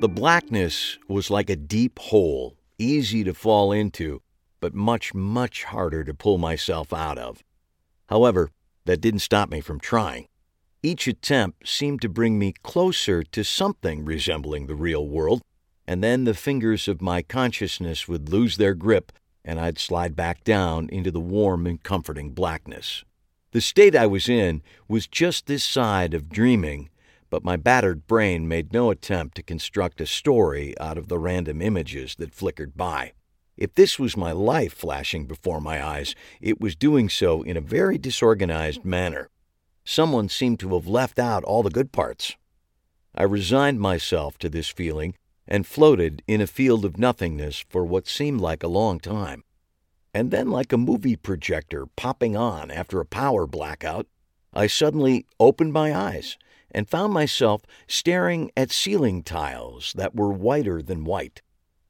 The blackness was like a deep hole, easy to fall into, but much, much harder to pull myself out of. However, that didn't stop me from trying. Each attempt seemed to bring me closer to something resembling the real world, and then the fingers of my consciousness would lose their grip and I'd slide back down into the warm and comforting blackness. The state I was in was just this side of dreaming, but my battered brain made no attempt to construct a story out of the random images that flickered by. If this was my life flashing before my eyes, it was doing so in a very disorganized manner. Someone seemed to have left out all the good parts. I resigned myself to this feeling and floated in a field of nothingness for what seemed like a long time. And then, like a movie projector popping on after a power blackout, I suddenly opened my eyes and found myself staring at ceiling tiles that were whiter than white.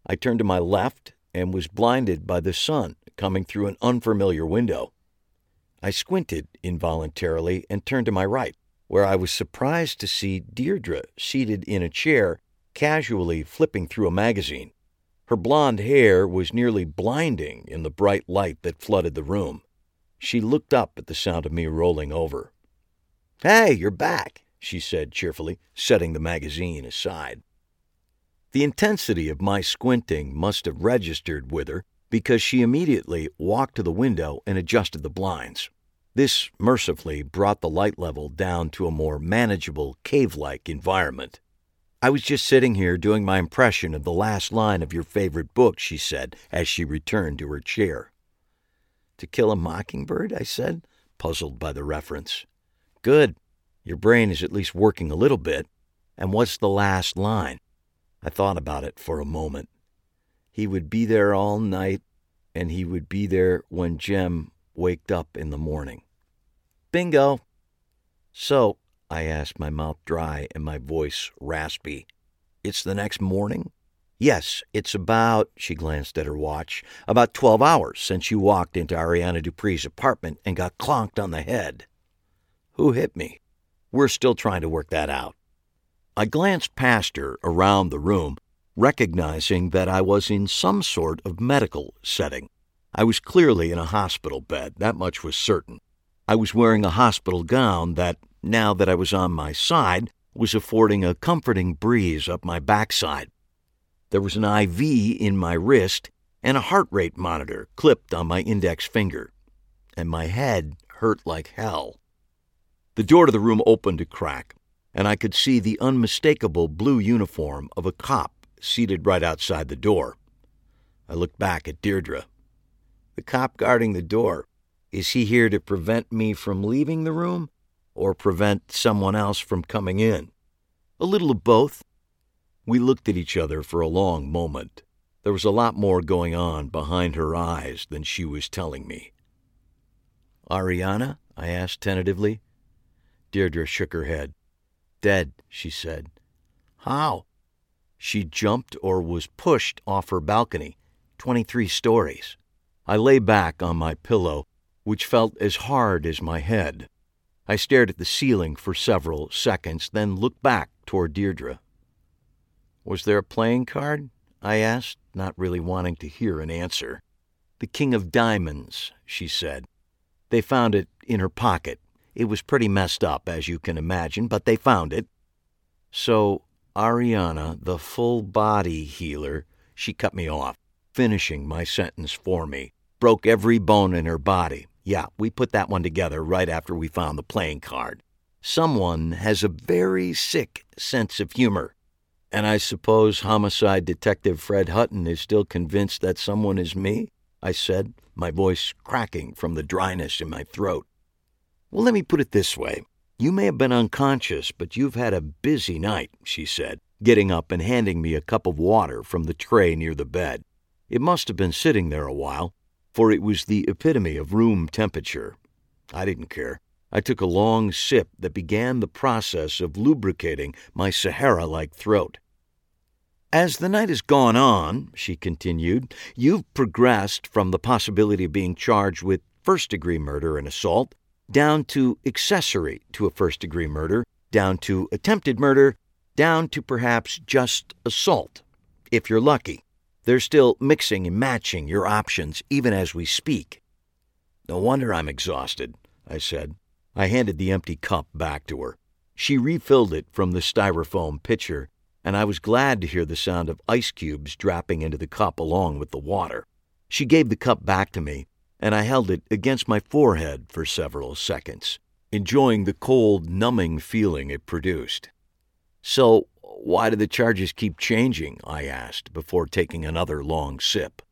I turned to my left and was blinded by the sun coming through an unfamiliar window. I squinted involuntarily and turned to my right, where I was surprised to see Deirdre seated in a chair, casually flipping through a magazine. Her blonde hair was nearly blinding in the bright light that flooded the room. She looked up at the sound of me rolling over. Hey, you're back, she said cheerfully, setting the magazine aside. The intensity of my squinting must have registered with her because she immediately walked to the window and adjusted the blinds. This mercifully brought the light level down to a more manageable, cave like environment. I was just sitting here doing my impression of the last line of your favorite book, she said as she returned to her chair. To kill a mockingbird? I said, puzzled by the reference. Good. Your brain is at least working a little bit. And what's the last line? I thought about it for a moment. He would be there all night, and he would be there when Jem waked up in the morning. Bingo! So, I asked, my mouth dry and my voice raspy. It's the next morning? Yes, it's about, she glanced at her watch, about 12 hours since you walked into Ariana Dupree's apartment and got clonked on the head. Who hit me? We're still trying to work that out. I glanced past her around the room, recognizing that I was in some sort of medical setting. I was clearly in a hospital bed, that much was certain. I was wearing a hospital gown that, now that I was on my side, was affording a comforting breeze up my backside. There was an IV in my wrist and a heart rate monitor clipped on my index finger, and my head hurt like hell. The door to the room opened a crack and I could see the unmistakable blue uniform of a cop seated right outside the door. I looked back at Deirdre. The cop guarding the door, is he here to prevent me from leaving the room or prevent someone else from coming in? A little of both. We looked at each other for a long moment. There was a lot more going on behind her eyes than she was telling me. Ariana? I asked tentatively. Deirdre shook her head. Dead, she said. How? She jumped or was pushed off her balcony, 23 stories. I lay back on my pillow, which felt as hard as my head. I stared at the ceiling for several seconds, then looked back toward Deirdre. Was there a playing card? I asked, not really wanting to hear an answer. The King of Diamonds, she said. They found it in her pocket, it was pretty messed up, as you can imagine, but they found it. So, Ariana, the full body healer, she cut me off, finishing my sentence for me. Broke every bone in her body. Yeah, we put that one together right after we found the playing card. Someone has a very sick sense of humor. And I suppose homicide detective Fred Hutton is still convinced that someone is me? I said, my voice cracking from the dryness in my throat. Well, let me put it this way. You may have been unconscious, but you've had a busy night, she said, getting up and handing me a cup of water from the tray near the bed. It must have been sitting there a while, for it was the epitome of room temperature. I didn't care. I took a long sip that began the process of lubricating my Sahara like throat. As the night has gone on, she continued, you've progressed from the possibility of being charged with first degree murder and assault down to accessory to a first degree murder, down to attempted murder, down to perhaps just assault, if you're lucky. They're still mixing and matching your options even as we speak. No wonder I'm exhausted, I said. I handed the empty cup back to her. She refilled it from the styrofoam pitcher, and I was glad to hear the sound of ice cubes dropping into the cup along with the water. She gave the cup back to me, and I held it against my forehead for several seconds, enjoying the cold, numbing feeling it produced. So, why do the charges keep changing? I asked before taking another long sip.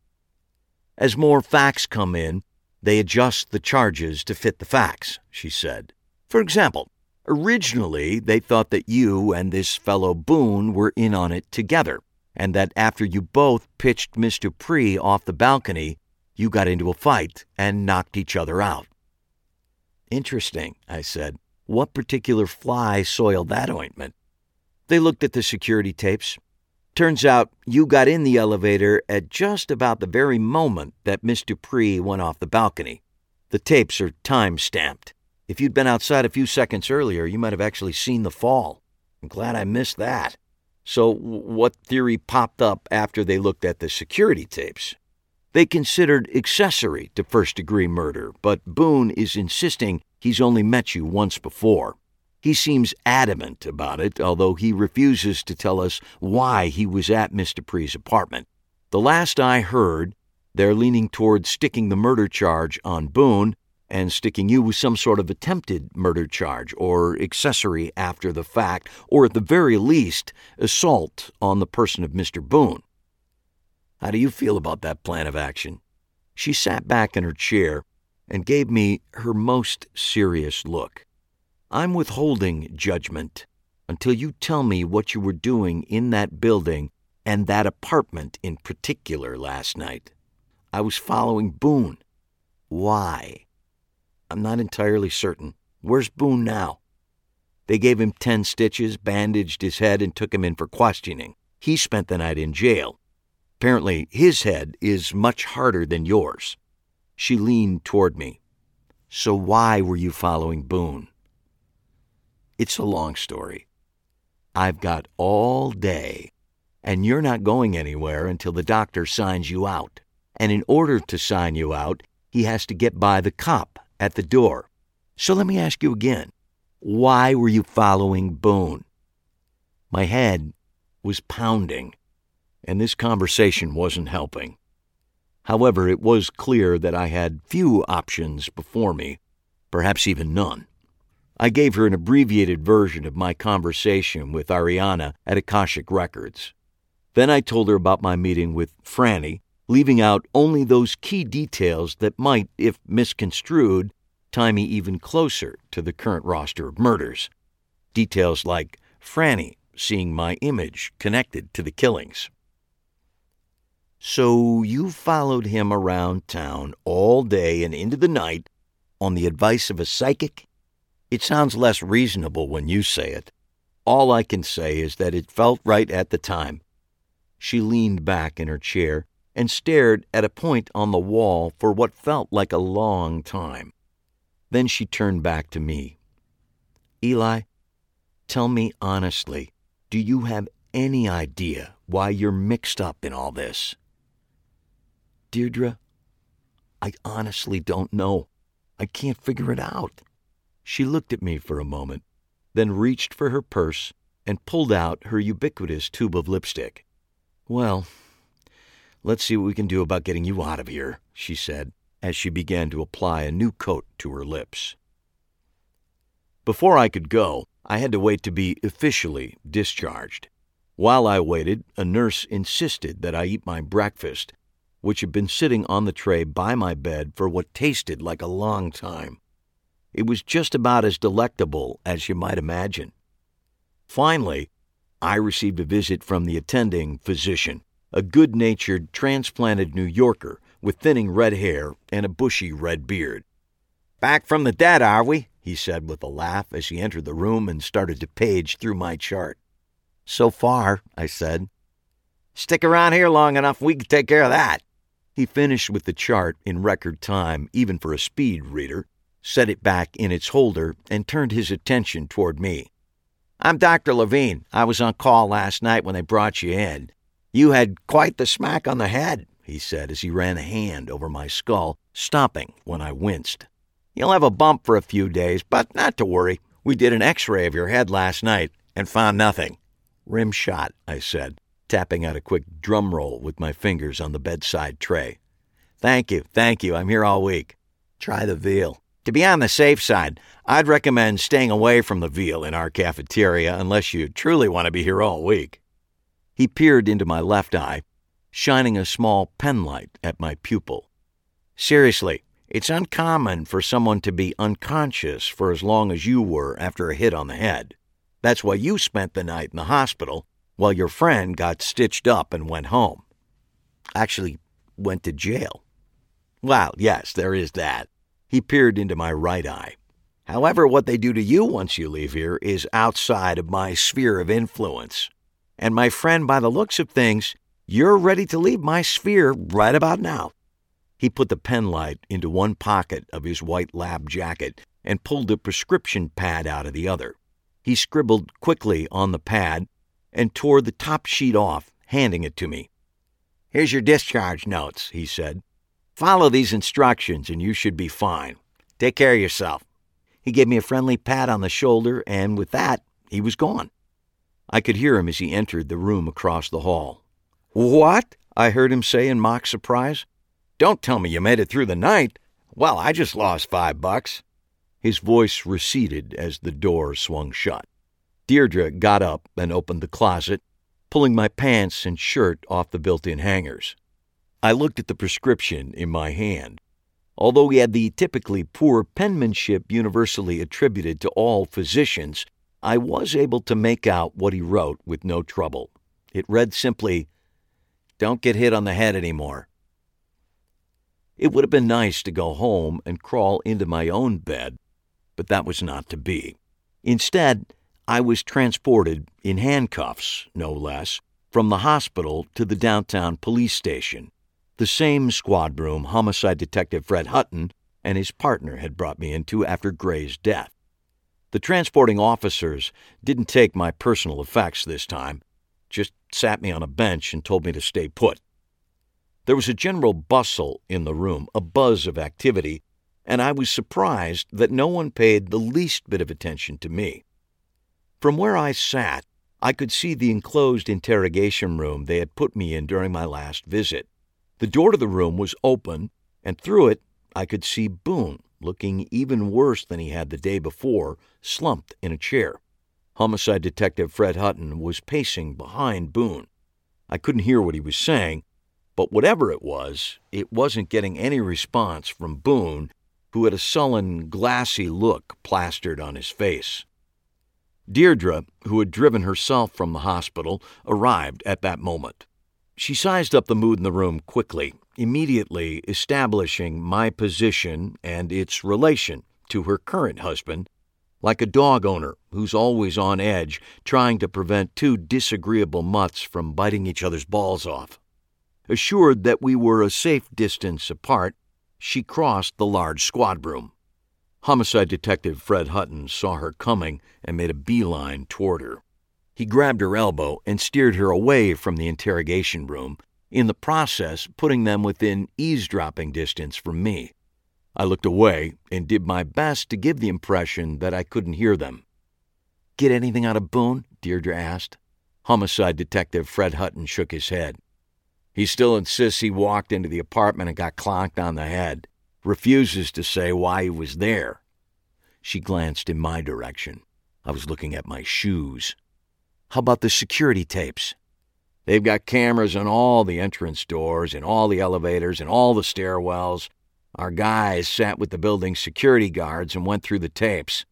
As more facts come in, they adjust the charges to fit the facts, she said. For example, originally they thought that you and this fellow Boone were in on it together, and that after you both pitched Miss Dupree off the balcony, you got into a fight and knocked each other out. Interesting, I said. What particular fly soiled that ointment? They looked at the security tapes. Turns out you got in the elevator at just about the very moment that Miss Dupree went off the balcony. The tapes are time stamped. If you'd been outside a few seconds earlier, you might have actually seen the fall. I'm glad I missed that. So, what theory popped up after they looked at the security tapes? They considered accessory to first degree murder, but Boone is insisting he's only met you once before. He seems adamant about it, although he refuses to tell us why he was at Miss Dupree's apartment. The last I heard, they're leaning toward sticking the murder charge on Boone and sticking you with some sort of attempted murder charge or accessory after the fact, or at the very least, assault on the person of Mr. Boone. How do you feel about that plan of action? She sat back in her chair and gave me her most serious look. I'm withholding judgment until you tell me what you were doing in that building and that apartment in particular last night. I was following Boone. Why? I'm not entirely certain. Where's Boone now? They gave him 10 stitches, bandaged his head, and took him in for questioning. He spent the night in jail. Apparently, his head is much harder than yours. She leaned toward me. So why were you following Boone? It's a long story. I've got all day, and you're not going anywhere until the doctor signs you out. And in order to sign you out, he has to get by the cop at the door. So let me ask you again why were you following Boone? My head was pounding, and this conversation wasn't helping. However, it was clear that I had few options before me, perhaps even none. I gave her an abbreviated version of my conversation with Ariana at Akashic Records. Then I told her about my meeting with Franny, leaving out only those key details that might, if misconstrued, tie me even closer to the current roster of murders. Details like Franny seeing my image connected to the killings. So you followed him around town all day and into the night on the advice of a psychic? It sounds less reasonable when you say it. All I can say is that it felt right at the time. She leaned back in her chair and stared at a point on the wall for what felt like a long time. Then she turned back to me. Eli, tell me honestly, do you have any idea why you're mixed up in all this? Deirdre, I honestly don't know. I can't figure it out. She looked at me for a moment, then reached for her purse and pulled out her ubiquitous tube of lipstick. Well, let's see what we can do about getting you out of here, she said as she began to apply a new coat to her lips. Before I could go, I had to wait to be officially discharged. While I waited, a nurse insisted that I eat my breakfast, which had been sitting on the tray by my bed for what tasted like a long time. It was just about as delectable as you might imagine. Finally, I received a visit from the attending physician, a good natured, transplanted New Yorker with thinning red hair and a bushy red beard. Back from the dead, are we? he said with a laugh as he entered the room and started to page through my chart. So far, I said. Stick around here long enough, we can take care of that. He finished with the chart in record time, even for a speed reader, set it back in its holder, and turned his attention toward me. I'm Dr. Levine. I was on call last night when they brought you in. You had quite the smack on the head, he said as he ran a hand over my skull, stopping when I winced. You'll have a bump for a few days, but not to worry. We did an x ray of your head last night and found nothing. Rim shot, I said, tapping out a quick drum roll with my fingers on the bedside tray. Thank you, thank you. I'm here all week. Try the veal. To be on the safe side, I'd recommend staying away from the veal in our cafeteria unless you truly want to be here all week. He peered into my left eye, shining a small penlight at my pupil. Seriously, it's uncommon for someone to be unconscious for as long as you were after a hit on the head. That's why you spent the night in the hospital while your friend got stitched up and went home. Actually, went to jail. Well, yes, there is that. He peered into my right eye. However, what they do to you once you leave here is outside of my sphere of influence. And my friend, by the looks of things, you're ready to leave my sphere right about now. He put the penlight into one pocket of his white lab jacket and pulled a prescription pad out of the other. He scribbled quickly on the pad and tore the top sheet off, handing it to me. Here's your discharge notes, he said. Follow these instructions and you should be fine. Take care of yourself. He gave me a friendly pat on the shoulder, and with that, he was gone. I could hear him as he entered the room across the hall. What? I heard him say in mock surprise. Don't tell me you made it through the night. Well, I just lost five bucks. His voice receded as the door swung shut. Deirdre got up and opened the closet, pulling my pants and shirt off the built in hangers. I looked at the prescription in my hand. Although he had the typically poor penmanship universally attributed to all physicians, I was able to make out what he wrote with no trouble. It read simply, Don't get hit on the head anymore. It would have been nice to go home and crawl into my own bed, but that was not to be. Instead, I was transported in handcuffs, no less, from the hospital to the downtown police station the same squad room homicide detective Fred Hutton and his partner had brought me into after Gray's death. The transporting officers didn't take my personal effects this time, just sat me on a bench and told me to stay put. There was a general bustle in the room, a buzz of activity, and I was surprised that no one paid the least bit of attention to me. From where I sat, I could see the enclosed interrogation room they had put me in during my last visit. The door to the room was open, and through it I could see Boone, looking even worse than he had the day before, slumped in a chair. Homicide Detective Fred Hutton was pacing behind Boone. I couldn't hear what he was saying, but whatever it was, it wasn't getting any response from Boone, who had a sullen, glassy look plastered on his face. Deirdre, who had driven herself from the hospital, arrived at that moment. She sized up the mood in the room quickly, immediately establishing my position and its relation to her current husband, like a dog owner who's always on edge, trying to prevent two disagreeable mutts from biting each other's balls off. Assured that we were a safe distance apart, she crossed the large squad room. Homicide Detective Fred Hutton saw her coming and made a beeline toward her. He grabbed her elbow and steered her away from the interrogation room, in the process putting them within eavesdropping distance from me. I looked away and did my best to give the impression that I couldn't hear them. Get anything out of Boone? Deirdre asked. Homicide Detective Fred Hutton shook his head. He still insists he walked into the apartment and got clonked on the head. Refuses to say why he was there. She glanced in my direction. I was looking at my shoes. How about the security tapes? They've got cameras on all the entrance doors and all the elevators and all the stairwells. Our guys sat with the building's security guards and went through the tapes.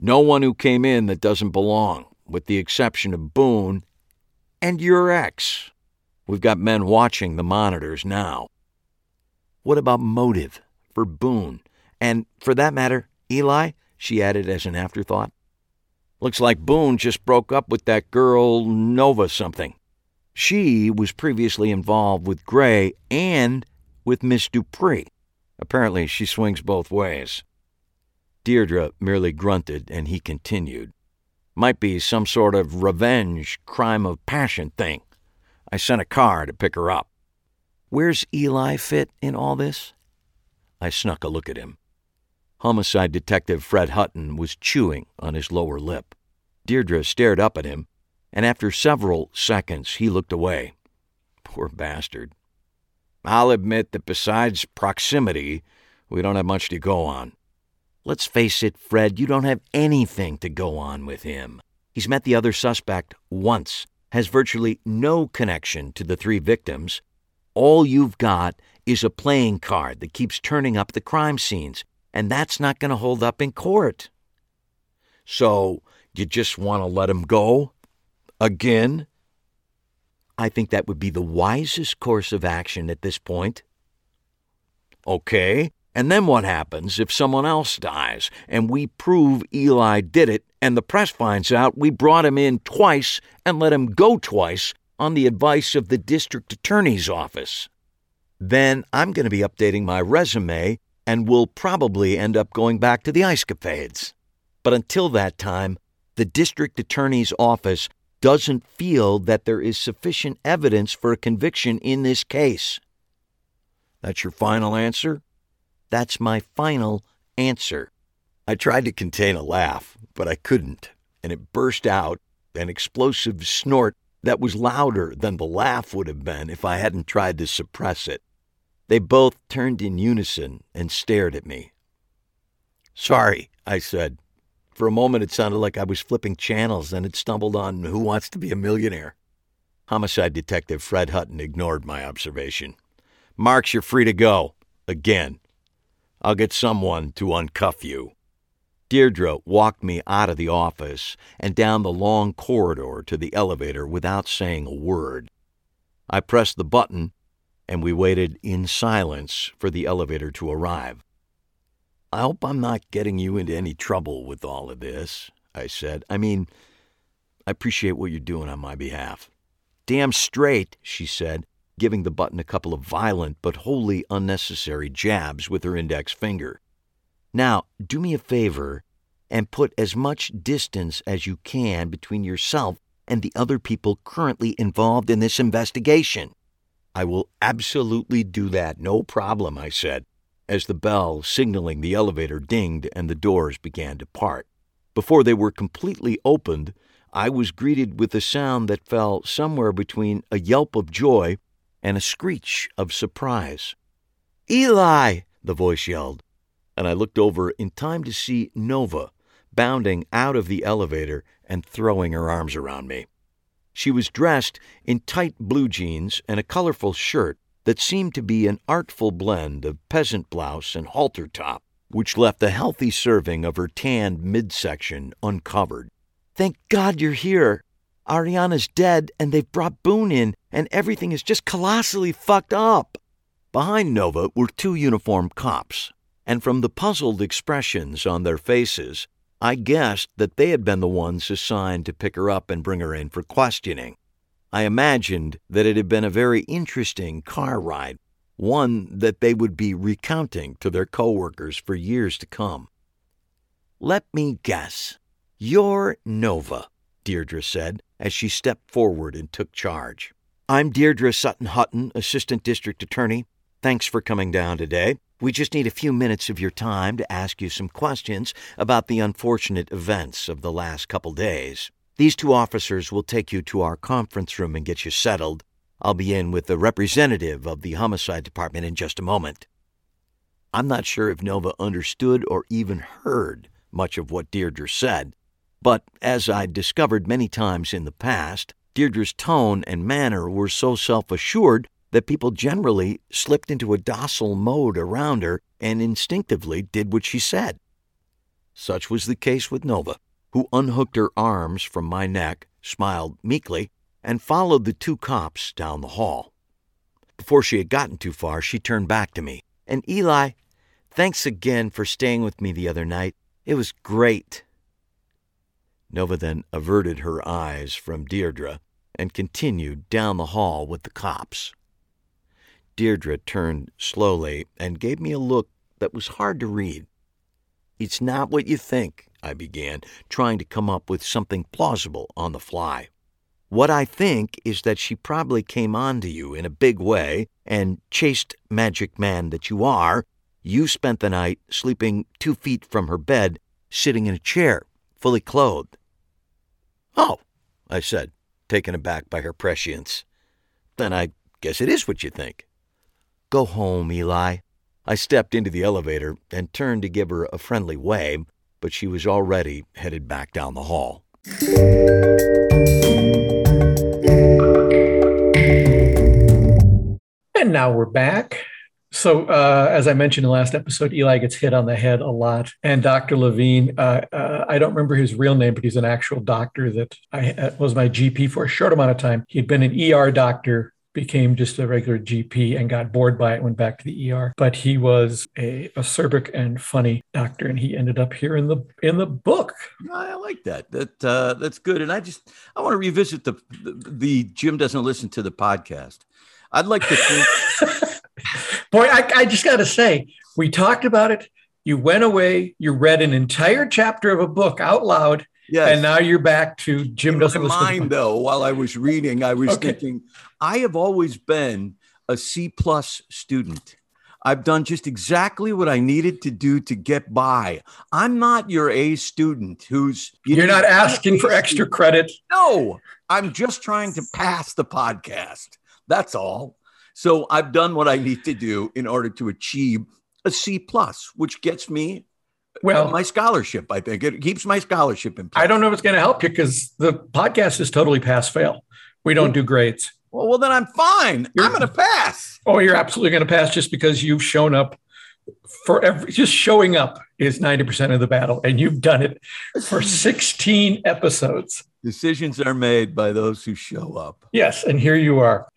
No one who came in that doesn't belong, with the exception of Boone and your ex. We've got men watching the monitors now. What about motive for Boone? And for that matter, Eli? She added as an afterthought. Looks like Boone just broke up with that girl, Nova something. She was previously involved with Gray and with Miss Dupree. Apparently, she swings both ways. Deirdre merely grunted, and he continued. Might be some sort of revenge, crime of passion thing. I sent a car to pick her up. Where's Eli fit in all this? I snuck a look at him. Homicide Detective Fred Hutton was chewing on his lower lip. Deirdre stared up at him, and after several seconds he looked away. Poor bastard. I'll admit that besides proximity, we don't have much to go on. Let's face it, Fred, you don't have anything to go on with him. He's met the other suspect once, has virtually no connection to the three victims. All you've got is a playing card that keeps turning up the crime scenes, and that's not going to hold up in court. So, you just want to let him go? Again? I think that would be the wisest course of action at this point. Okay, and then what happens if someone else dies and we prove Eli did it and the press finds out we brought him in twice and let him go twice on the advice of the district attorney's office? Then I'm going to be updating my resume and will probably end up going back to the ice capades. But until that time, the district attorney's office doesn't feel that there is sufficient evidence for a conviction in this case. That's your final answer? That's my final answer. I tried to contain a laugh, but I couldn't, and it burst out, an explosive snort that was louder than the laugh would have been if I hadn't tried to suppress it. They both turned in unison and stared at me. Sorry, I said. For a moment, it sounded like I was flipping channels and had stumbled on Who Wants to Be a Millionaire. Homicide Detective Fred Hutton ignored my observation. Marks, you're free to go. Again. I'll get someone to uncuff you. Deirdre walked me out of the office and down the long corridor to the elevator without saying a word. I pressed the button, and we waited in silence for the elevator to arrive. I hope I'm not getting you into any trouble with all of this, I said. I mean, I appreciate what you're doing on my behalf. Damn straight, she said, giving the button a couple of violent but wholly unnecessary jabs with her index finger. Now, do me a favor and put as much distance as you can between yourself and the other people currently involved in this investigation. I will absolutely do that, no problem, I said as the bell signaling the elevator dinged and the doors began to part. Before they were completely opened, I was greeted with a sound that fell somewhere between a yelp of joy and a screech of surprise. Eli! the voice yelled, and I looked over in time to see Nova bounding out of the elevator and throwing her arms around me. She was dressed in tight blue jeans and a colorful shirt that seemed to be an artful blend of peasant blouse and halter top, which left a healthy serving of her tanned midsection uncovered. Thank God you're here. Ariana's dead, and they've brought Boone in, and everything is just colossally fucked up. Behind Nova were two uniformed cops, and from the puzzled expressions on their faces, I guessed that they had been the ones assigned to pick her up and bring her in for questioning. I imagined that it had been a very interesting car ride, one that they would be recounting to their coworkers for years to come. Let me guess. You're Nova, Deirdre said as she stepped forward and took charge. I'm Deirdre Sutton Hutton, Assistant District Attorney. Thanks for coming down today. We just need a few minutes of your time to ask you some questions about the unfortunate events of the last couple days. These two officers will take you to our conference room and get you settled. I'll be in with the representative of the homicide department in just a moment. I'm not sure if Nova understood or even heard much of what Deirdre said, but as I'd discovered many times in the past, Deirdre's tone and manner were so self assured that people generally slipped into a docile mode around her and instinctively did what she said. Such was the case with Nova who unhooked her arms from my neck, smiled meekly, and followed the two cops down the hall. Before she had gotten too far, she turned back to me. And Eli, thanks again for staying with me the other night. It was great. Nova then averted her eyes from Deirdre and continued down the hall with the cops. Deirdre turned slowly and gave me a look that was hard to read. It's not what you think, I began, trying to come up with something plausible on the fly. What I think is that she probably came on to you in a big way, and chaste magic man that you are, you spent the night sleeping two feet from her bed, sitting in a chair, fully clothed. Oh, I said, taken aback by her prescience. Then I guess it is what you think. Go home, Eli. I stepped into the elevator and turned to give her a friendly wave, but she was already headed back down the hall. And now we're back. So, uh, as I mentioned in the last episode, Eli gets hit on the head a lot. And Dr. Levine, uh, uh, I don't remember his real name, but he's an actual doctor that I uh, was my GP for a short amount of time. He'd been an ER doctor, became just a regular GP, and got bored by it, went back to the ER. But he was a acerbic and funny doctor, and he ended up here in the in the book. I like that. That uh, that's good. And I just I want to revisit the, the the Jim doesn't listen to the podcast. I'd like to think. Boy, I, I just got to say, we talked about it. You went away. You read an entire chapter of a book out loud, Yes. and now you're back to Jim In doesn't my listen. to the mind, though, while I was reading, I was Okay. thinking, I have always been a C plus student. I've done just exactly what I needed to do to get by. I'm not your A student who's you You're know, not asking for extra student. credit. No, I'm just trying to pass the podcast. That's all. So I've done what I need to do in order to achieve a C plus, which gets me Well, my scholarship. I think it keeps my scholarship in place. I don't know if it's going to help you because the podcast is totally pass fail. We don't do grades. Well, well, then I'm fine. You're- I'm going to pass. Oh, you're absolutely going to pass just because you've shown up for every, just showing up is 90% of the battle. And you've done it for 16 episodes. Decisions are made by those who show up. Yes, and here you are.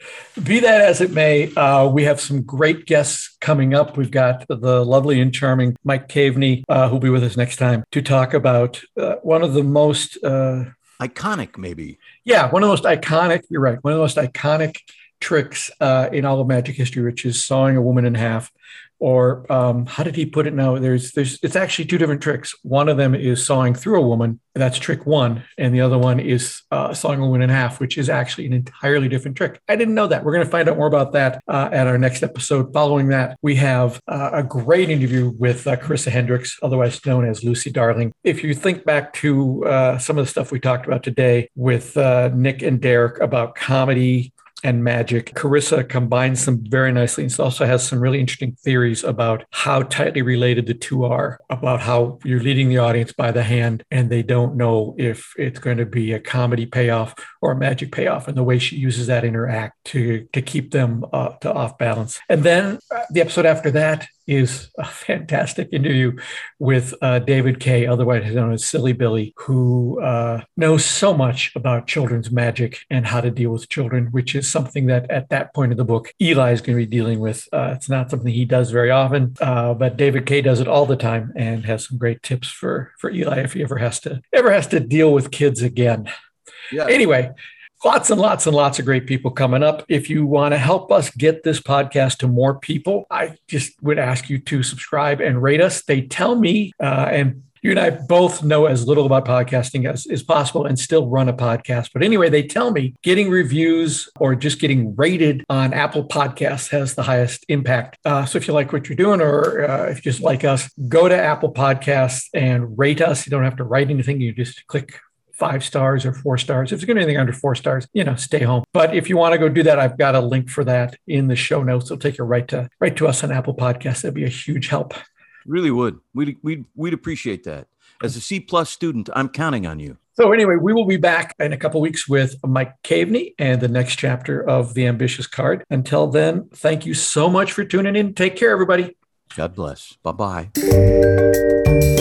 Be that as it may, uh, we have some great guests coming up. We've got the lovely and charming Mike Caveney, uh, who'll be with us next time to talk about uh, one of the most, uh, Iconic, maybe. yeah, one of the most iconic. You're right. One of the most iconic tricks uh, in all of magic history, which is sawing a woman in half. Or um, how did he put it? Now there's there's it's actually two different tricks. One of them is sawing through a woman. That's trick one, and the other one is uh, sawing a woman in half, which is actually an entirely different trick. I didn't know that. We're going to find out more about that uh, at our next episode. Following that, we have uh, a great interview with uh, Carissa Hendricks, otherwise known as Lucy Darling. If you think back to uh, some of the stuff we talked about today with uh, Nick and Derek about comedy and magic. Carissa combines them very nicely and also has some really interesting theories about how tightly related the two are, about how you're leading the audience by the hand and they don't know if it's going to be a comedy payoff or a magic payoff and the way she uses that in her act to, to keep them uh, to off balance. And then uh, the episode after that is a fantastic interview with uh, David Kay, otherwise known as Silly Billy, who uh, knows so much about children's magic and how to deal with children, which is something that at that point of the book, Eli is going to be dealing with. Uh, it's not something he does very often, uh, but David Kay does it all the time and has some great tips for for Eli if he ever has to ever has to deal with kids again. Yeah. Anyway, lots and lots and lots of great people coming up. If you want to help us get this podcast to more people, I just would ask you to subscribe and rate us. They tell me, uh, and you and I both know as little about podcasting as is possible and still run a podcast. But anyway, they tell me getting reviews or just getting rated on Apple Podcasts has the highest impact. Uh, so if you like what you're doing or uh, if you just like us, go to Apple Podcasts and rate us. You don't have to write anything. You just click five stars or four stars. If it's going to be anything under four stars, you know, stay home. But if you want to go do that, I've got a link for that in the show notes. It'll take you right to right to us on Apple Podcasts. That'd be a huge help. Really would. We'd, we'd, we'd appreciate that. As a C plus student, I'm counting on you. So anyway, we will be back in a couple weeks with Mike Caveney and the next chapter of The Ambitious Card. Until then, thank you so much for tuning in. Take care, everybody. God bless. Bye bye.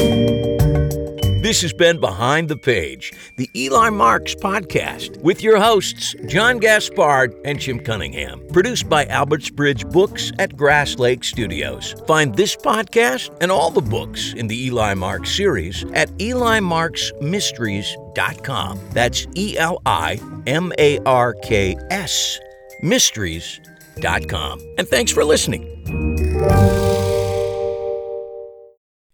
This has been Behind the Page, the Eli Marks podcast, with your hosts, John Gaspard and Jim Cunningham. Produced by Alberts Bridge Books at Grass Lake Studios. Find this podcast and all the books in the Eli Marks series at elimarksmysteries.com. That's E L I M A R K S, mysteries.com. And thanks for listening.